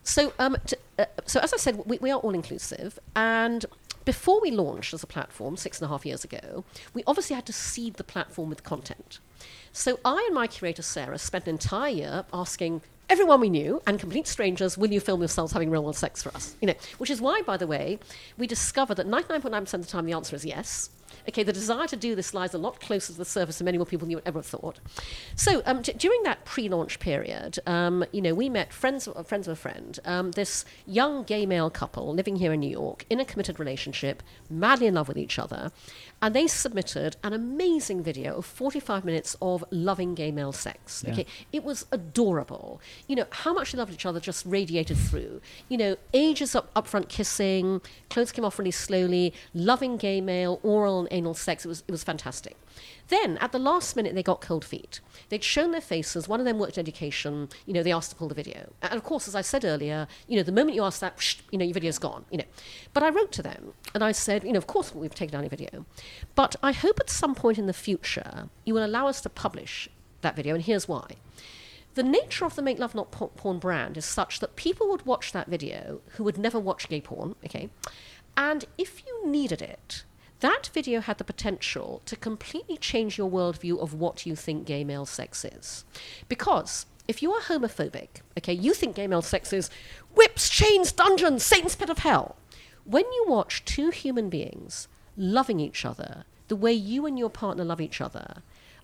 Speaker 5: So, um, to, uh, so as I said, we, we are all inclusive, and before we launched as a platform six and a half years ago, we obviously had to seed the platform with content. So I and my curator Sarah spent an entire year asking everyone we knew and complete strangers, will you film yourselves having real world sex for us? You know, which is why, by the way, we discovered that 99.9% of the time the answer is yes. Okay, the desire to do this lies a lot closer to the surface than many more people than you ever thought. So um, d- during that pre-launch period, um, you know, we met friends, of- friends of a friend, um, this young gay male couple living here in New York in a committed relationship, madly in love with each other, and they submitted an amazing video of 45 minutes of loving gay male sex.
Speaker 4: Yeah.
Speaker 5: Okay, it was adorable. You know, how much they loved each other just radiated through. You know, ages up upfront kissing, clothes came off really slowly, loving gay male, oral and anal sex. It was it was fantastic. Then at the last minute they got cold feet. They'd shown their faces, one of them worked in education, you know, they asked to pull the video. And of course, as I said earlier, you know, the moment you ask that, whoosh, you know, your video's gone, you know. But I wrote to them and I said, you know, of course we've taken down your video. But I hope at some point in the future you will allow us to publish that video, and here's why the nature of the Make Love Not Porn brand is such that people would watch that video who would never watch gay porn, okay? And if you needed it, that video had the potential to completely change your worldview of what you think gay male sex is. Because if you are homophobic, okay, you think gay male sex is whips, chains, dungeons, Satan's pit of hell. When you watch two human beings loving each other the way you and your partner love each other,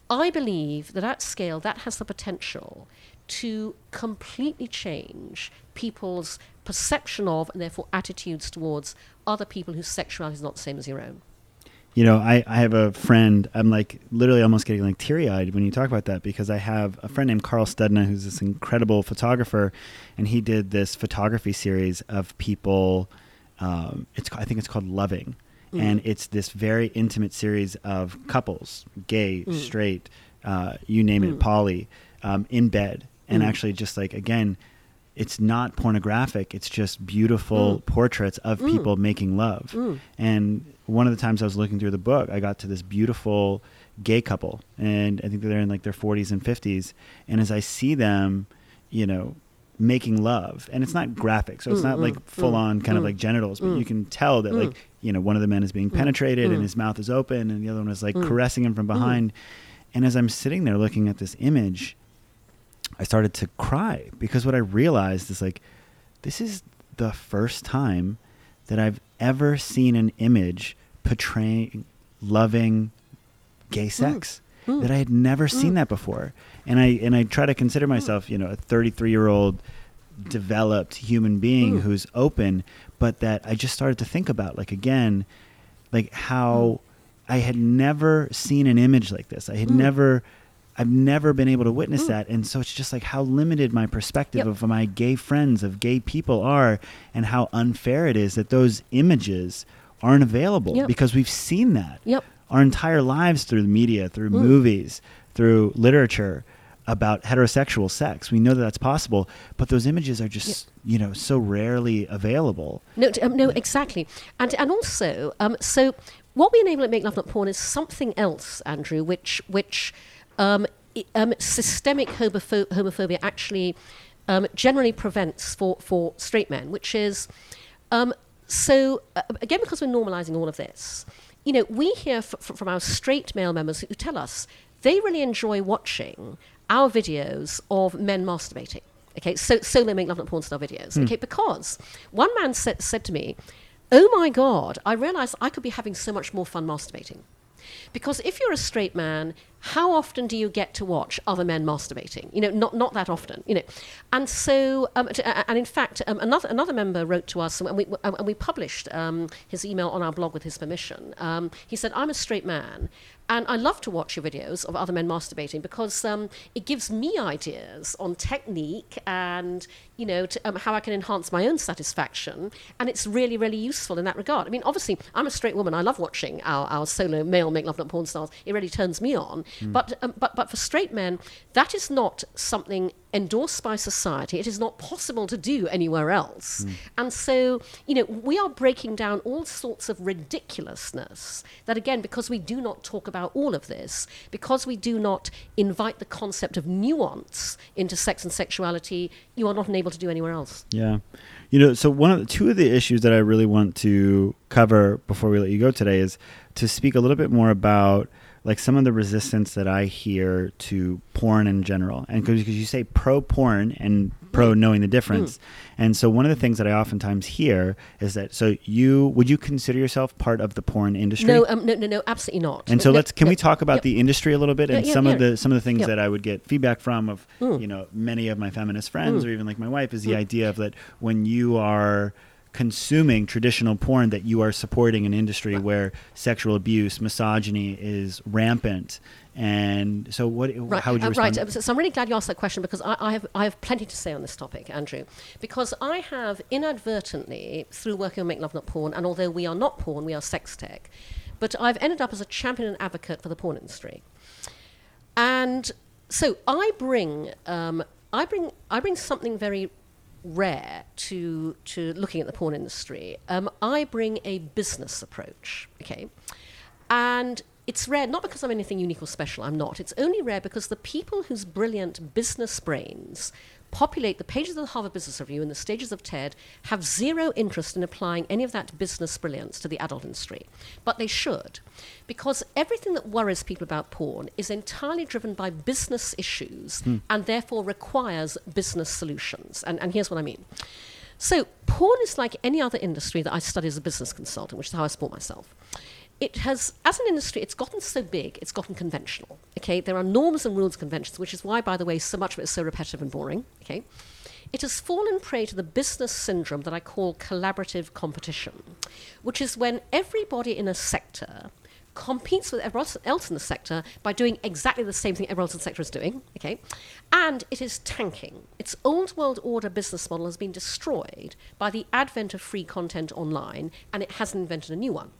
Speaker 5: I believe that at scale that has the potential to completely change people's perception of and therefore attitudes towards other people whose sexuality is not the same as your own.
Speaker 4: You know, I, I have a friend, I'm like literally almost getting like teary eyed when you talk about that because I have a friend named Carl Studna who's this incredible photographer and he did this photography series of people. Um, it's I think it's called Loving. And it's this very intimate series of couples, gay, straight, uh, you name it, poly, um, in bed. And actually, just like, again, it's not pornographic. It's just beautiful mm. portraits of mm. people making love. Mm. And one of the times I was looking through the book, I got to this beautiful gay couple, and I think they're in like their 40s and 50s. And as I see them, you know, making love, and it's not graphic, so it's not like full on kind of like genitals, but you can tell that like you know one of the men is being penetrated and his mouth is open, and the other one is like caressing him from behind. And as I'm sitting there looking at this image, I started to cry because what I realized is like, this is the first time that I've ever seen an image portraying loving gay hmm. sex hmm. that I had never hmm. seen that before. And I and I try to consider myself, you know, a 33 year old developed human being who's open, but that I just started to think about like again, like how I had never seen an image like this. I had never I've never been able to witness that. And so it's just like how limited my perspective
Speaker 5: Yep.
Speaker 4: of my gay friends, of gay people are, and how unfair it is that those images aren't available
Speaker 5: Yep.
Speaker 4: because we've seen that
Speaker 5: Yep.
Speaker 4: our entire lives through the media, through movies, through literature about heterosexual sex. We know that that's possible, but those images are just, you know, so rarely available.
Speaker 5: No, um, no, exactly, and and also, um, so what we enable at Make Love Not Porn is something else, Andrew, which which um, um, systemic homopho- homophobia actually um, generally prevents for for straight men, which is um, so uh, again because we're normalizing all of this. You know, we hear f- f- from our straight male members who tell us they really enjoy watching our videos of men masturbating. Okay, so solo make love not porn style videos. Okay, because one man said, said to me, "Oh my God, I realized I could be having so much more fun masturbating." Because if you're a straight man, how often do you get to watch other men masturbating? You know, not not that often. You know, and so um, t- a- and in fact, um, another another member wrote to us, and we and we published um, his email on our blog with his permission. Um, he said, "I'm a straight man." And I love to watch your videos of other men masturbating because um, it gives me ideas on technique and you know to, um, how I can enhance my own satisfaction, and it's really really useful in that regard. I mean, obviously, I'm a straight woman. I love watching our, our solo male make love not porn stars. It really turns me on. But um, but but for straight men, that is not something endorsed by society. It is not possible to do anywhere else. Hmm. And so, you know, we are breaking down all sorts of ridiculousness that, again, because we do not talk about all of this, because we do not invite the concept of nuance into sex and sexuality, you are not able to do anywhere else.
Speaker 4: Yeah. You know, so one of the two of the issues that I really want to cover before we let you go today is to speak a little bit more about like some of the resistance that I hear to porn in general. And because you say pro porn and pro knowing the difference. And so one of the things that I oftentimes hear is that so you would you consider yourself part of the porn industry?
Speaker 5: No, um, no, no, no, absolutely not.
Speaker 4: And so
Speaker 5: No,
Speaker 4: let's can
Speaker 5: no,
Speaker 4: we talk about
Speaker 5: yep.
Speaker 4: the industry a little bit and
Speaker 5: Yeah, yeah,
Speaker 4: some of the some of the things
Speaker 5: Yeah.
Speaker 4: that I would get feedback from of
Speaker 5: Mm.
Speaker 4: you know many of my feminist friends or even like my wife is the idea of that when you are consuming traditional porn that you are supporting an industry where sexual abuse misogyny is rampant and so what
Speaker 5: Right,
Speaker 4: how would you
Speaker 5: uh,
Speaker 4: respond
Speaker 5: right. uh, So, so I'm really glad you asked that question because I, I have I have plenty to say on this topic, Andrew. Because I have inadvertently, through working on Make Love Not Porn, and although we are not porn, we are sex tech, but I've ended up as a champion and advocate for the porn industry. And so I bring um, I bring I bring something very rare to to looking at the porn industry. Um, I bring a business approach, okay, and It's rare not because I'm anything unique or special, I'm not. It's only rare because the people whose brilliant business brains populate the pages of the Harvard Business Review and the stages of TED have zero interest in applying any of that business brilliance to the adult industry. But they should, because everything that worries people about porn is entirely driven by business issues hmm. and therefore requires business solutions. And, and here's what I mean. So, porn is like any other industry that I study as a business consultant, which is how I support myself it has, as an industry, it's gotten so big, it's gotten conventional. Okay, there are norms and rules, and conventions, which is why, by the way, so much of it is so repetitive and boring. Okay, it has fallen prey to the business syndrome that I call collaborative competition, which is when everybody in a sector competes with everyone else in the sector by doing exactly the same thing everyone else in the sector is doing, okay? And it is tanking. Its old world order business model has been destroyed by the advent of free content online, and it hasn't invented a new one.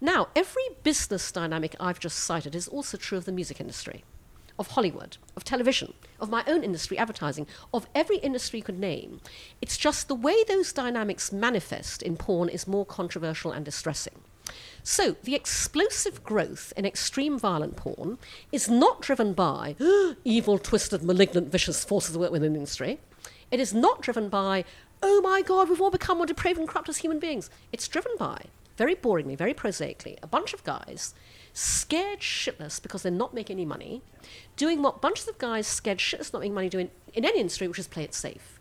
Speaker 5: Now, every business dynamic I've just cited is also true of the music industry, of Hollywood, of television, of my own industry, advertising, of every industry you could name. It's just the way those dynamics manifest in porn is more controversial and distressing. So, the explosive growth in extreme violent porn is not driven by (gasps) evil, twisted, malignant, vicious forces that work within the industry. It is not driven by, oh my God, we've all become more depraved and corrupt as human beings. It's driven by, very boringly, very prosaically, a bunch of guys scared shitless because they're not making any money, doing what bunches of guys scared shitless not making money doing in any industry, which is play it safe.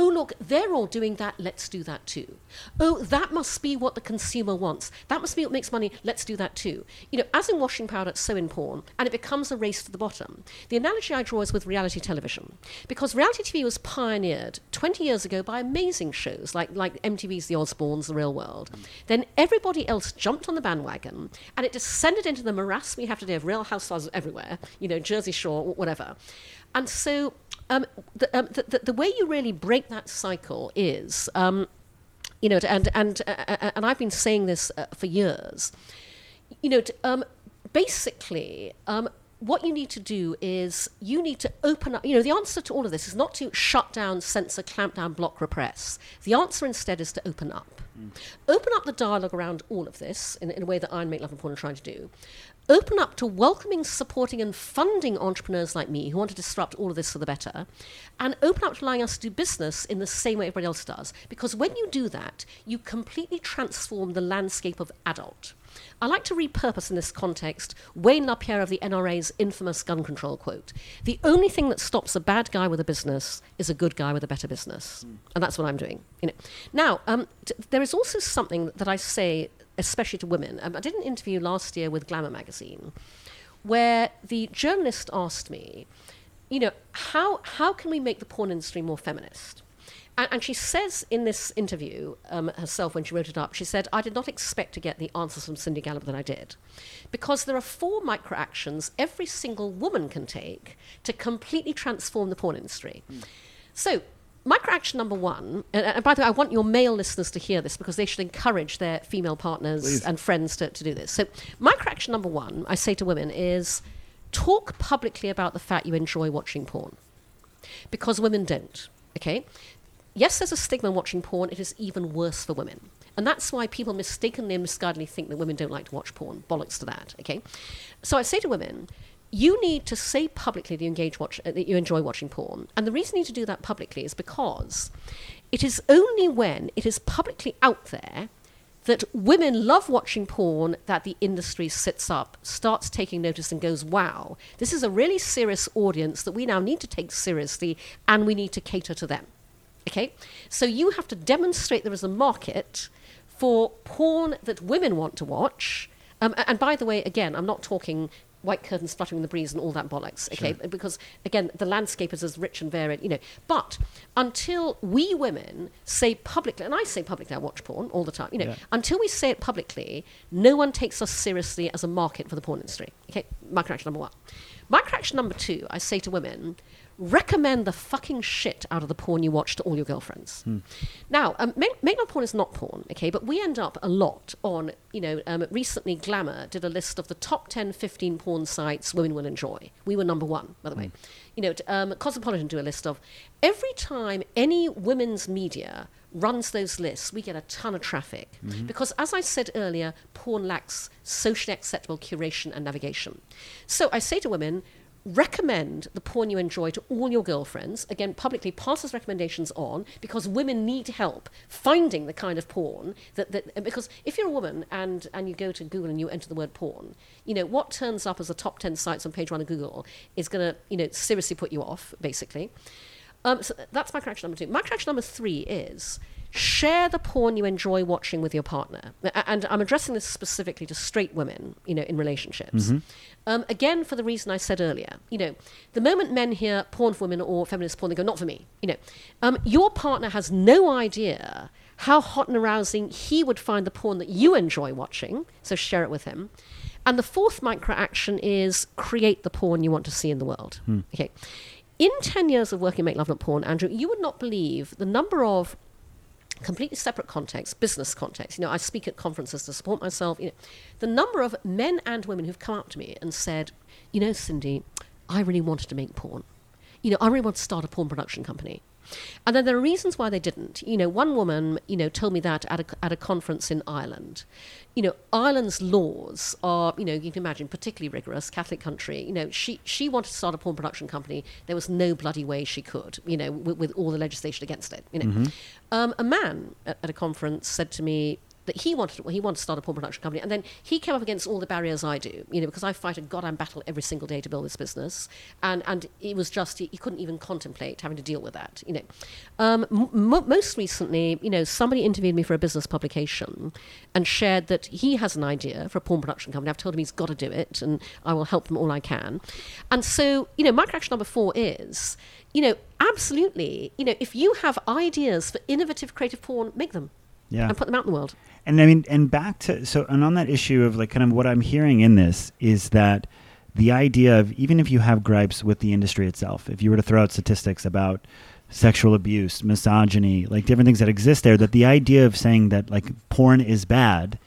Speaker 5: Oh, look, they're all doing that. Let's do that too. Oh, that must be what the consumer wants. That must be what makes money. Let's do that too. You know, as in washing powder, so in porn, and it becomes a race to the bottom. The analogy I draw is with reality television, because reality TV was pioneered 20 years ago by amazing shows like, like MTV's The Osbournes, The Real World. Then everybody else jumped on the bandwagon, and it descended into the morass we have today of Real Housewives everywhere, you know, Jersey Shore, whatever. And so um, the, um, the, the, the, way you really break that cycle is, um, you know, and and uh, uh, and I've been saying this uh, for years. You know, to, um, basically, um, what you need to do is you need to open up. You know, the answer to all of this is not to shut down, censor, clamp down, block, repress. The answer instead is to open up. Mm. Open up the dialogue around all of this in, in a way that Iron and Make Love Not Porn are trying to do open up to welcoming, supporting, and funding entrepreneurs like me who want to disrupt all of this for the better, and open up to allowing us to do business in the same way everybody else does. Because when you do that, you completely transform the landscape of adult. I like to repurpose in this context Wayne LaPierre of the NRA's infamous gun control quote The only thing that stops a bad guy with a business is a good guy with a better business. Mm. And that's what I'm doing. You know. Now, um, t- there is also something that I say especially to women. Um, I did an interview last year with Glamour magazine where the journalist asked me, you know, how, how can we make the porn industry more feminist? And, and she says in this interview um, herself, when she wrote it up, she said, I did not expect to get the answers from Cindy Gallop that I did. Because there are four micro actions every single woman can take to completely transform the porn industry. Mm. So Microaction number one, and, and, by the way, I want your male listeners to hear this because they should encourage their female partners Please. and friends to, to do this. So, microaction number one, I say to women, is talk publicly about the fact you enjoy watching porn. Because women don't, okay? Yes, there's a stigma watching porn, it is even worse for women. And that's why people mistakenly and misguidedly think that women don't like to watch porn. Bollocks to that, okay? So I say to women, you need to say publicly that you engage watch uh, that you enjoy watching porn, and the reason you need to do that publicly is because it is only when it is publicly out there that women love watching porn that the industry sits up, starts taking notice, and goes, "Wow, this is a really serious audience that we now need to take seriously, and we need to cater to them." Okay, so you have to demonstrate there is a market for porn that women want to watch. Um, and by the way, again, I'm not talking white curtains fluttering in the breeze and all that bollocks. Okay, sure. because again, the landscape is as rich and varied, you know. But until we women say publicly, and I say publicly, I watch porn all the time. You know, yeah. until we say it publicly, no one takes us seriously as a market for the porn industry. Okay, microaction number one. Microaction number two, I say to women, recommend the fucking shit out of the porn you watch to all your girlfriends. Hmm. Now, um, make, make porn is not porn, okay, but we end up a lot on, you know, um, recently Glamour did a list of the top 10, 15 porn sites women will enjoy. We were number one, by the hmm. way. You know, um, Cosmopolitan do a list of every time any women's media runs those lists, we get a ton of traffic.
Speaker 4: Mm-hmm.
Speaker 5: Because, as I said earlier, porn lacks socially acceptable curation and navigation. So I say to women, recommend the porn you enjoy to all your girlfriends. Again, publicly pass those recommendations on because women need help finding the kind of porn that, that because if you're a woman and, and you go to Google and you enter the word porn, you know, what turns up as the top 10 sites on page one of Google is going to, you know, seriously put you off, basically. Um, so that's microaction number two. Microaction number three is share the porn you enjoy watching with your partner. And I'm addressing this specifically to straight women, you know, in relationships. Um, again, for the reason I said earlier, you know, the moment men hear porn for women or feminist porn, they go, not for me. You know, um, your partner has no idea how hot and arousing he would find the porn that you enjoy watching, so share it with him. And the fourth micro action is create the porn you want to see in the world. Okay. In 10 years of working Make Love Not Porn, Andrew, you would not believe the number of completely separate context, business context. You know, I speak at conferences to support myself. You know, the number of men and women who've come up to me and said, you know, Cindy, I really wanted to make porn. You know, I really want to start a porn production company. And then there are reasons why they didn't. You know, one woman, you know, told me that at a, at a conference in Ireland. You know, Ireland's laws are, you know, you can imagine, particularly rigorous, Catholic country. You know, she, she wanted to start a porn production company. There was no bloody way she could, you know, with, with all the legislation against it. You know, um, a man at, at a conference said to me, that he wanted well, he wanted to start a porn production company, and then he came up against all the barriers I do, you know, because I fight a goddamn battle every single day to build this business, and and it was just he, he couldn't even contemplate having to deal with that, you know. Um, m- most recently, you know, somebody interviewed me for a business publication, and shared that he has an idea for a porn production company. I've told him he's got to do it, and I will help them all I can, and so you know, my action number four is. You know, absolutely. You know, if you have ideas for innovative creative porn, make them
Speaker 4: Yeah.
Speaker 5: and put them out in the world.
Speaker 4: And I mean, and back to so, and on that issue of like kind of what I'm hearing in this is that the idea of even if you have gripes with the industry itself, if you were to throw out statistics about sexual abuse, misogyny, like different things that exist there, that the idea of saying that like porn is bad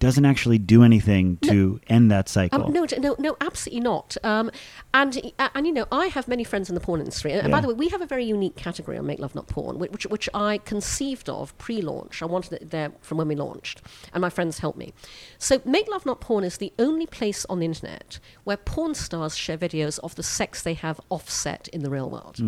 Speaker 4: doesn't actually do anything to end that cycle.
Speaker 5: Um, no, no, no, absolutely not. Um, and uh, and you know, I have many friends in the porn industry, and, and by the way, we have a very unique category on Make Love Not Porn, which which I conceived of pre-launch. I wanted it there from when we launched, and my friends helped me. So, Make Love Not Porn is the only place on the internet where porn stars share videos of the sex they have offset in the real world,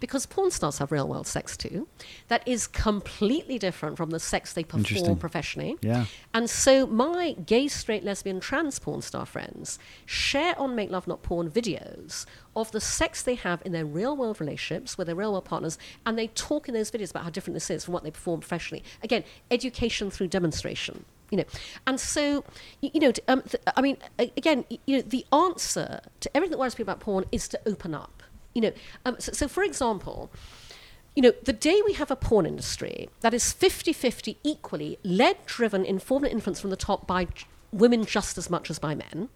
Speaker 5: because porn stars have real world sex too. That is completely different from the sex they perform professionally.
Speaker 4: Yeah.
Speaker 5: And so my gay, straight, lesbian, trans porn star friends share on Make Love Not Porn videos of the sex they have in their real world relationships with their real world partners, and they talk in those videos about how different this is from what they perform professionally. Again, education through demonstration. You know, and so y- you know, um, th- I mean, again, you know, the answer to everything that worries people about porn is to open up. You know, um, so, so for example, you know, the day we have a porn industry that is 50 50 equally led, driven, informed, and influenced from the top by women just as much as by men,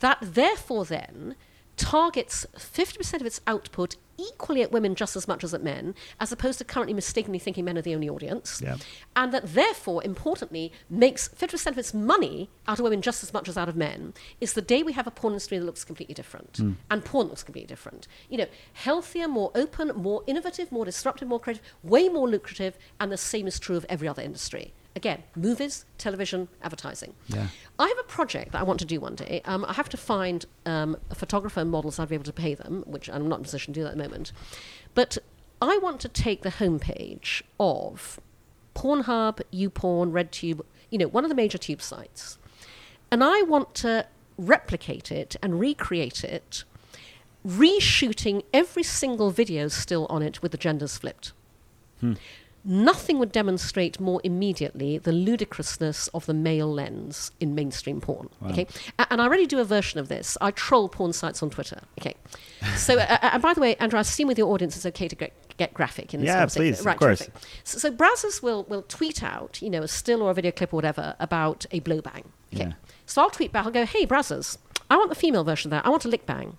Speaker 5: that therefore then targets 50% of its output equally at women just as much as at men, as opposed to currently mistakenly thinking men are the only audience.
Speaker 4: Yeah.
Speaker 5: And that therefore, importantly, makes 50% of its money out of women just as much as out of men, is the day we have a porn industry that looks completely different. Hmm. And porn looks completely different. You know, healthier, more open, more innovative, more disruptive, more creative, way more lucrative, and the same is true of every other industry. Again, movies, television, advertising.
Speaker 4: Yeah.
Speaker 5: I have a project that I want to do one day. Um, I have to find um, a photographer and models I'd be able to pay them, which I'm not in a position to do that at the moment. But I want to take the homepage of Pornhub, YouPorn, RedTube, you know, one of the major tube sites, and I want to replicate it and recreate it, reshooting every single video still on it with the genders flipped. Nothing would demonstrate more immediately the ludicrousness of the male lens in mainstream porn. Okay, A- and I already do a version of this. I troll porn sites on Twitter. Okay, (laughs) so uh, uh, and by the way, Andrew, I assume with your audience it's okay to get, get graphic in this
Speaker 4: Yeah, please, of
Speaker 5: right?
Speaker 4: course.
Speaker 5: terrific. So, so Brazzers will will tweet out, you know, a still or a video clip or whatever about a blow bang. Okay,
Speaker 4: Yeah.
Speaker 5: so I'll tweet back. I'll go, hey Brazzers, I want the female version of that. I want a lick bang.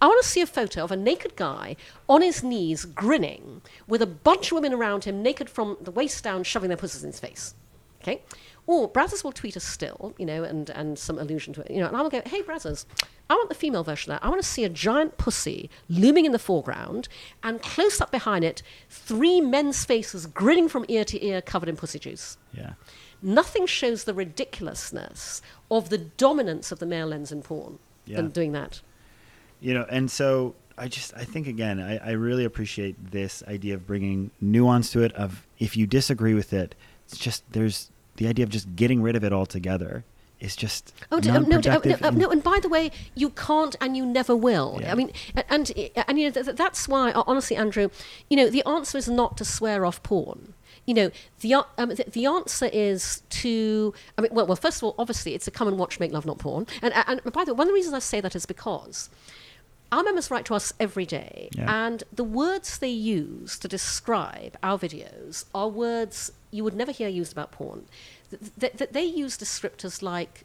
Speaker 5: I want to see a photo of a naked guy on his knees grinning with a bunch of women around him naked from the waist down shoving their pussies in his face. Okay? Or Brazzers will tweet a still, you know, and, and some allusion to it, you know, and I will go, hey, Brazzers, I want the female version of that. I want to see a giant pussy looming in the foreground, and close up behind it, three men's faces grinning from ear to ear, covered in pussy juice.
Speaker 4: Yeah.
Speaker 5: Nothing shows the ridiculousness of the dominance of the male lens in porn
Speaker 4: Yeah.
Speaker 5: than doing that.
Speaker 4: You know and so i just i think again I, I really appreciate this idea of bringing nuance to it of if you disagree with it it's just there's the idea of just getting rid of it altogether is just
Speaker 5: Oh um, no, oh, no, um,
Speaker 4: and-
Speaker 5: no, and by the way, you can't and you never will.
Speaker 4: Yeah.
Speaker 5: I mean, and and you know th- th- that's why, uh, honestly, Andrew, you know, the answer is not to swear off porn. You know, the um, the, the answer is to. I mean, well, well, first of all, obviously, it's to come and watch Make Love Not Porn. And and by the way, one of the reasons I say that is because. Our members write to us every day,
Speaker 4: Yeah.
Speaker 5: and the words they use to describe our videos are words you would never hear used about porn. Th- th- th- they use descriptors like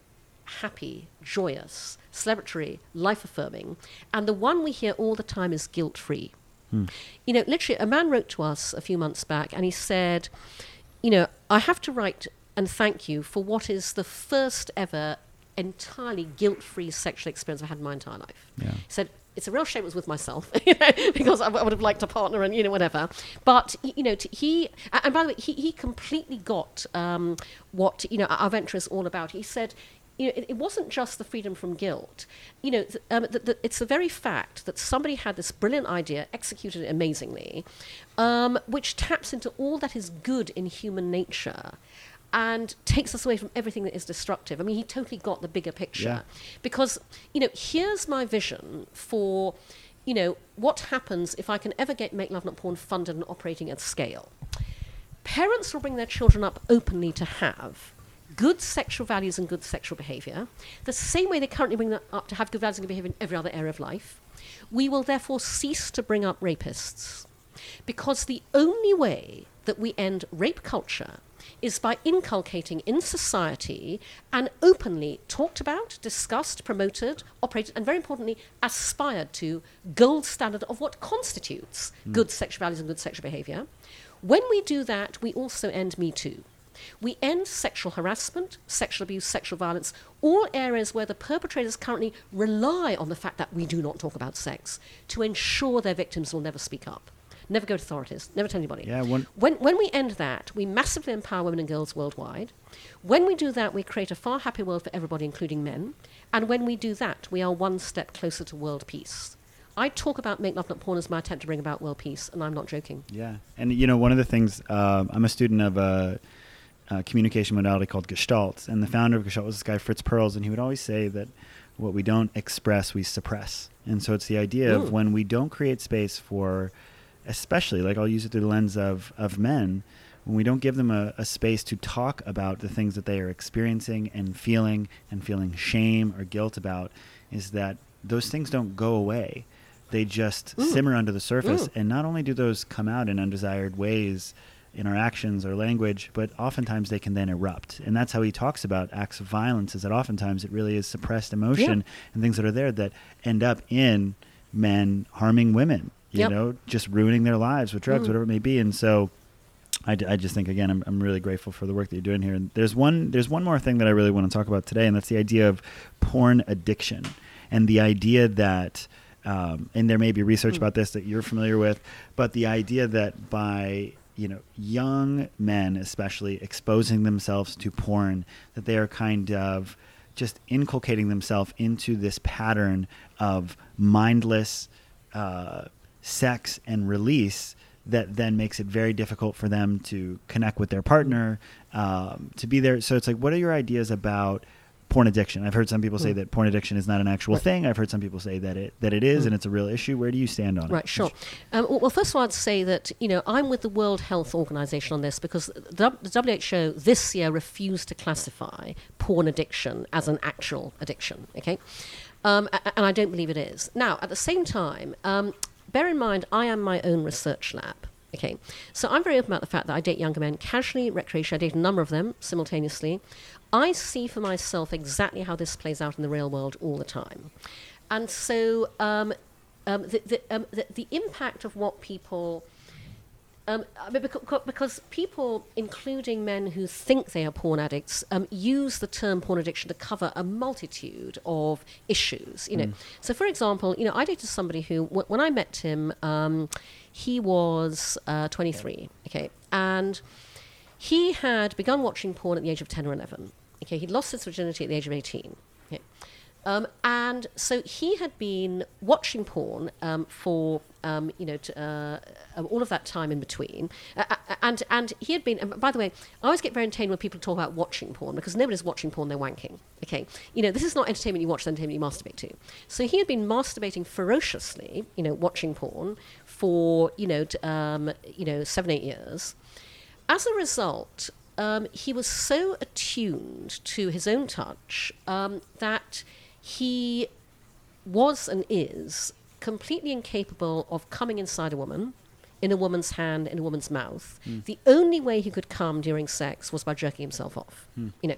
Speaker 5: happy, joyous, celebratory, life affirming, and the one we hear all the time is guilt free. Hmm. You know, literally, a man wrote to us a few months back and he said, You know, I have to write and thank you for what is the first ever entirely guilt free sexual experience I've had in my entire life.
Speaker 4: Yeah.
Speaker 5: He said, it's a real shame it was with myself, (laughs) you know, because I, would have liked a partner and, you know, whatever. But, you know, he, and by the way, he, he completely got um, what, you know, our venture is all about. He said, you know, it, it wasn't just the freedom from guilt. You know, th- um, th- th- it's the very fact that somebody had this brilliant idea, executed it amazingly, um, which taps into all that is good in human nature and takes us away from everything that is destructive. I mean, he totally got the bigger picture.
Speaker 4: Yeah.
Speaker 5: Because, you know, here's my vision for, you know, what happens if I can ever get Make Love Not Porn funded and operating at scale. Parents will bring their children up openly to have good sexual values and good sexual behavior, the same way they currently bring them up to have good values and good behavior in every other area of life. We will therefore cease to bring up rapists because the only way that we end rape culture is by inculcating in society and openly talked about, discussed, promoted, operated, and very importantly, aspired to gold standard of what constitutes hmm. good sexual values and good sexual behavior. When we do that, we also end Me Too. We end sexual harassment, sexual abuse, sexual violence, all areas where the perpetrators currently rely on the fact that we do not talk about sex to ensure their victims will never speak up, never go to authorities, never tell anybody.
Speaker 4: Yeah, one-
Speaker 5: When, when we end that, we massively empower women and girls worldwide. When we do that, we create a far happier world for everybody, including men. And when we do that, we are one step closer to world peace. I talk about Make Love Not Porn as my attempt to bring about world peace, and I'm not joking.
Speaker 4: Yeah, and you know, one of the things um, I'm a student of a, a communication modality called Gestalt, and the founder of Gestalt was this guy Fritz Perls, and he would always say that what we don't express, we suppress, and so it's the idea
Speaker 5: Ooh.
Speaker 4: of when we don't create space for, especially like I'll use it through the lens of of men. When we don't give them a, a space to talk about the things that they are experiencing and feeling and feeling shame or guilt about, is that those things don't go away. They just simmer under the surface.
Speaker 5: Mm.
Speaker 4: And not only do those come out in undesired ways in our actions or language, but oftentimes they can then erupt. And that's how he talks about acts of violence is that oftentimes it really is suppressed emotion and things that are there that end up in men harming women, you
Speaker 5: Yep.
Speaker 4: know, just ruining their lives with drugs,
Speaker 5: Mm.
Speaker 4: whatever it may be. And so I, d- I just think again I'm, I'm really grateful for the work that you're doing here and there's one there's one more thing that I really want to talk about today and that's the idea of porn addiction and the idea that um, and there may be research
Speaker 5: Mm.
Speaker 4: about this that you're familiar with but the idea that by you know young men especially exposing themselves to porn that they are kind of just inculcating themselves into this pattern of mindless uh, sex and release that then makes it very difficult for them to connect with their partner, um, to be there. So it's like, what are your ideas about porn addiction? I've heard some people say
Speaker 5: Mm.
Speaker 4: that porn addiction is not an actual
Speaker 5: Right.
Speaker 4: thing. I've heard some people say that it that it is,
Speaker 5: Mm.
Speaker 4: and it's a real issue. Where do you stand on it?
Speaker 5: Right, sure. Um, well, well, first of all, I'd say that you know I'm with the World Health Organization on this because the, the WHO this year refused to classify porn addiction as an actual addiction. Okay, um, and I don't believe it is. Now, at the same time, um, bear in mind I am my own research lab. Okay, so I'm very open about the fact that I date younger men casually, recreationally. I date a number of them simultaneously. I see for myself exactly how this plays out in the real world all the time, and so um, um, the, the, um, the, the impact of what people Um, I mean, becau- because people, including men who think they are porn addicts, um, use the term porn addiction to cover a multitude of issues. You know, so for example, you know, I dated somebody who, when I met him, um, he was uh, 23. Okay, and he had begun watching porn at the age of 10 or 11. Okay, he'd lost his virginity at the age of 18. Okay. Um, and so he had been watching porn um, for um, you know t- uh, all of that time in between, uh, and and he had been. By the way, I always get very entertained when people talk about watching porn because nobody's watching porn; they're wanking. Okay, you know this is not entertainment you watch, it's entertainment you masturbate to. So he had been masturbating ferociously, you know, watching porn for you know t- um, you know seven eight years. As a result, um, he was so attuned to his own touch um, that he was and is completely incapable of coming inside a woman, in a woman's hand, in a woman's mouth. The only way he could come during sex was by jerking himself off. You know,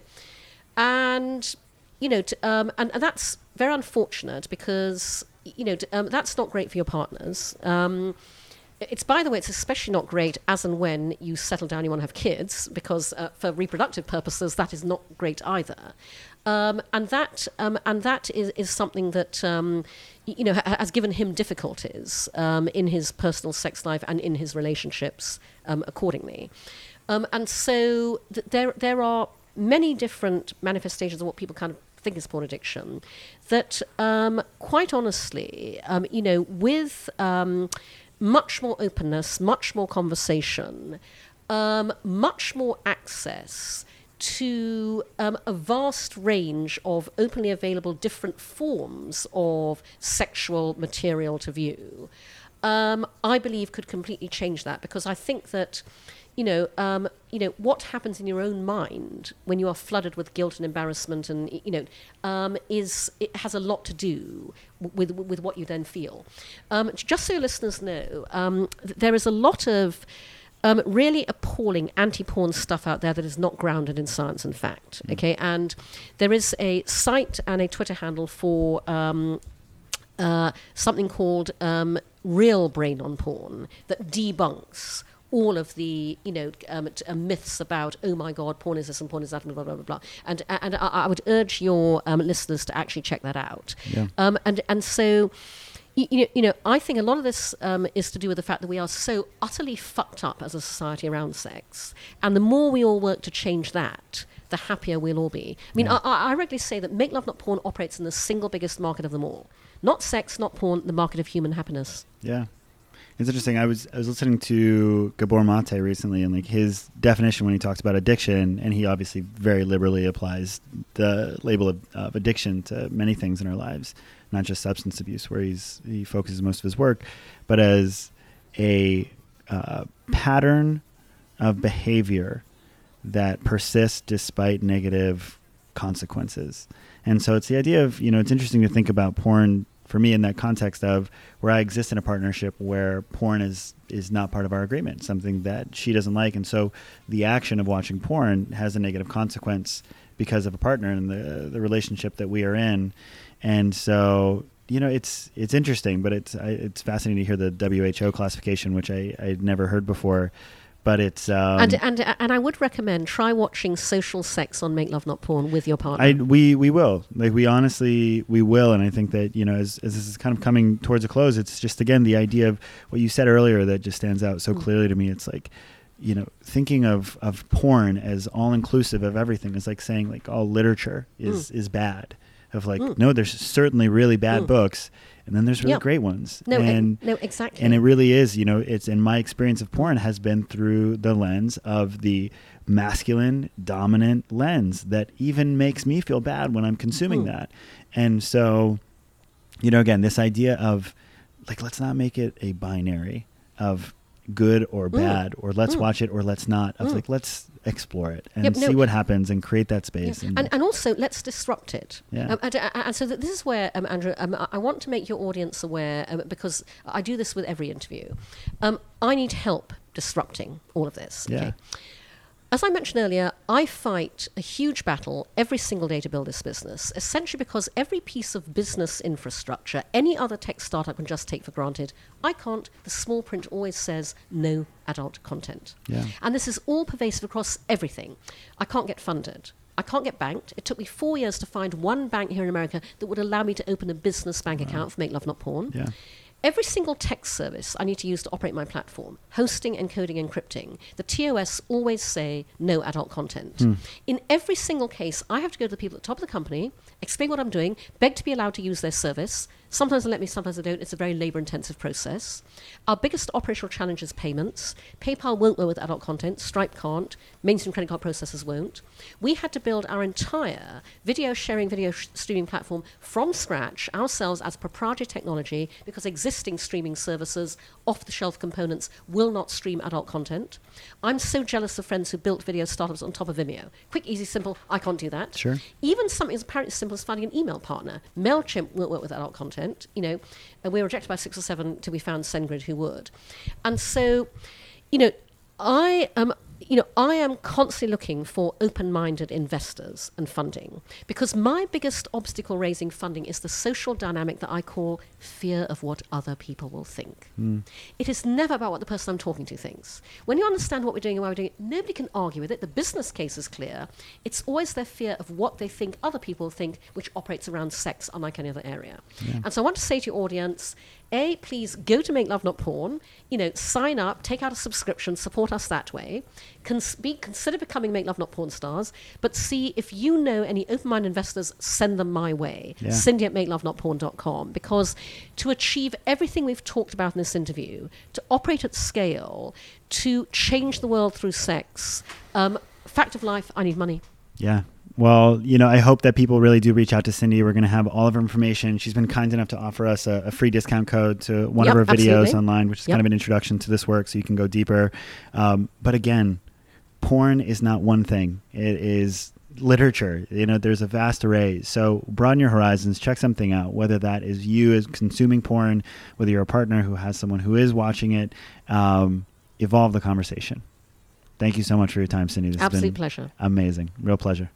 Speaker 5: and you know, t- um, and, and that's very unfortunate because you know t- um, that's not great for your partners. Um, it's by the way, it's especially not great as and when you settle down, you want to have kids, because uh, for reproductive purposes, that is not great either. Um, and that um, and that is, is something that um, you know ha- has given him difficulties um, in his personal sex life and in his relationships um, accordingly. Um, and so th- there there are many different manifestations of what people kind of think is porn addiction that quite honestly you know with much more openness much more conversation much more access to um, a vast range of openly available different forms of sexual material to view, um, I believe could completely change that because I think that, you know, um, you know what happens in your own mind when you are flooded with guilt and embarrassment, and you know, um, is it has a lot to do with with what you then feel. Um, just so your listeners know, um, there is a lot of um, really appalling anti-porn stuff out there that is not grounded in science and fact. Okay, and there is a site and a Twitter handle for um, uh, something called um, Real Brain on Porn that debunks all of the you know um, t- uh, myths about oh my god porn is this and porn is that and blah blah blah blah and and I, I would urge your um, listeners to actually check that out
Speaker 4: Yeah.
Speaker 5: um, and and so you know, you know, I think a lot of this um, is to do with the fact that we are so utterly fucked up as a society around sex, and the more we all work to change that, the happier we'll all be. I mean, I, I I regularly say that Make Love Not Porn operates in the single biggest market of them all. Not sex, not porn, the market of human happiness.
Speaker 4: Yeah. It's interesting. I was I was listening to Gabor Mate recently, and like his definition when he talks about addiction, and he obviously very liberally applies the label of, of addiction to many things in our lives, not just substance abuse, where he's he focuses most of his work, but as a uh, pattern of behavior that persists despite negative consequences. And so it's the idea of, you know, it's interesting to think about porn for me in that context of where I exist in a partnership where porn is is not part of our agreement, something that she doesn't like. And so the action of watching porn has a negative consequence because of a partner and the the relationship that we are in. And so you know, it's it's interesting, but it's I, it's fascinating to hear the WHO classification, which I I'd never heard before. But it's um,
Speaker 5: and, and and I would recommend try watching Social Sex on Make Love Not Porn with your partner.
Speaker 4: I we we will like we honestly we will, and I think that you know as, as this is kind of coming towards a close, it's just again the idea of what you said earlier that just stands out so clearly to me. It's like you know thinking of of porn as all inclusive of everything is like saying like all literature is is bad. Of like hmm. no, there's certainly really bad hmm. books, and then there's really great ones.
Speaker 5: no, e-
Speaker 4: and
Speaker 5: no, exactly.
Speaker 4: and it really is, you know, it's in my experience of porn has been through the lens of the masculine dominant lens that even makes me feel bad when I'm consuming hmm. that. And so, you know, again, this idea of like, let's not make it a binary of good or bad, or let's watch it or let's not. Of like, let's explore it and
Speaker 5: Yep, no.
Speaker 4: see what happens and create that
Speaker 5: Yeah.
Speaker 4: space.
Speaker 5: And, and also, let's disrupt it.
Speaker 4: Yeah.
Speaker 5: Um, and, and so this is where, um, Andrew, um, I- want to make your audience aware um, because I do this with every interview. Um, I need help disrupting all of this.
Speaker 4: Yeah.
Speaker 5: Okay. As I mentioned earlier, I fight a huge battle every single day to build this business, essentially because every piece of business infrastructure any other tech startup can just take for granted, I can't. The small print always says no adult content.
Speaker 4: Yeah.
Speaker 5: And this is all pervasive across everything. I can't get funded. I can't get banked. It took me four years to find one bank here in America that would allow me to open a business bank account for Make Love Not Porn.
Speaker 4: Yeah.
Speaker 5: Every single text service I need to use to operate my platform, hosting, encoding, encrypting, the TOS always say no adult content. Hmm. In every single case, I have to go to the people at the top of the company, explain what I'm doing, beg to be allowed to use their service. Sometimes they let me, sometimes they don't. It's a very labor intensive process. Our biggest operational challenge is payments. PayPal won't work with adult content, Stripe can't, mainstream credit card processors won't. We had to build our entire video sharing, video sh- streaming platform from scratch ourselves as proprietary technology because existing streaming services, off the shelf components, will not stream adult content. I'm so jealous of friends who built video startups on top of Vimeo. Quick, easy, simple. I can't do that.
Speaker 4: Sure.
Speaker 5: Even something as apparently simple as finding an email partner. MailChimp won't work with adult content. You know, and we were rejected by six or seven till we found SendGrid who would. And so, you know, I am you know, I am constantly looking for open minded investors and funding because my biggest obstacle raising funding is the social dynamic that I call fear of what other people will think. Hmm. It is never about what the person I'm talking to thinks. When you understand what we're doing and why we're doing it, nobody can argue with it. The business case is clear. It's always their fear of what they think other people think, which operates around sex, unlike any other area. And so I want to say to your audience, a, please go to Make Love Not Porn. You know, sign up, take out a subscription, support us that way. Cons- B, consider becoming Make Love Not Porn stars. But C, if you know any open-minded investors, send them my way.
Speaker 4: Yeah.
Speaker 5: Cindy at MakeLoveNotPorn.com. Because to achieve everything we've talked about in this interview, to operate at scale, to change the world through sex, um, fact of life, I need money.
Speaker 4: Yeah. Well, you know, I hope that people really do reach out to Cindy. We're going to have all of her information. She's been kind enough to offer us a, a free discount code to one
Speaker 5: Yep,
Speaker 4: of her videos
Speaker 5: absolutely.
Speaker 4: online, which is
Speaker 5: Yep.
Speaker 4: kind of an introduction to this work, so you can go deeper. Um, but again, porn is not one thing. It is literature. You know, there's a vast array. So broaden your horizons. Check something out. Whether that is you as consuming porn, whether you're a partner who has someone who is watching it. Um, evolve the conversation. Thank you so much for your time, Cindy. This has
Speaker 5: Absolute pleasure.
Speaker 4: Amazing. Real pleasure.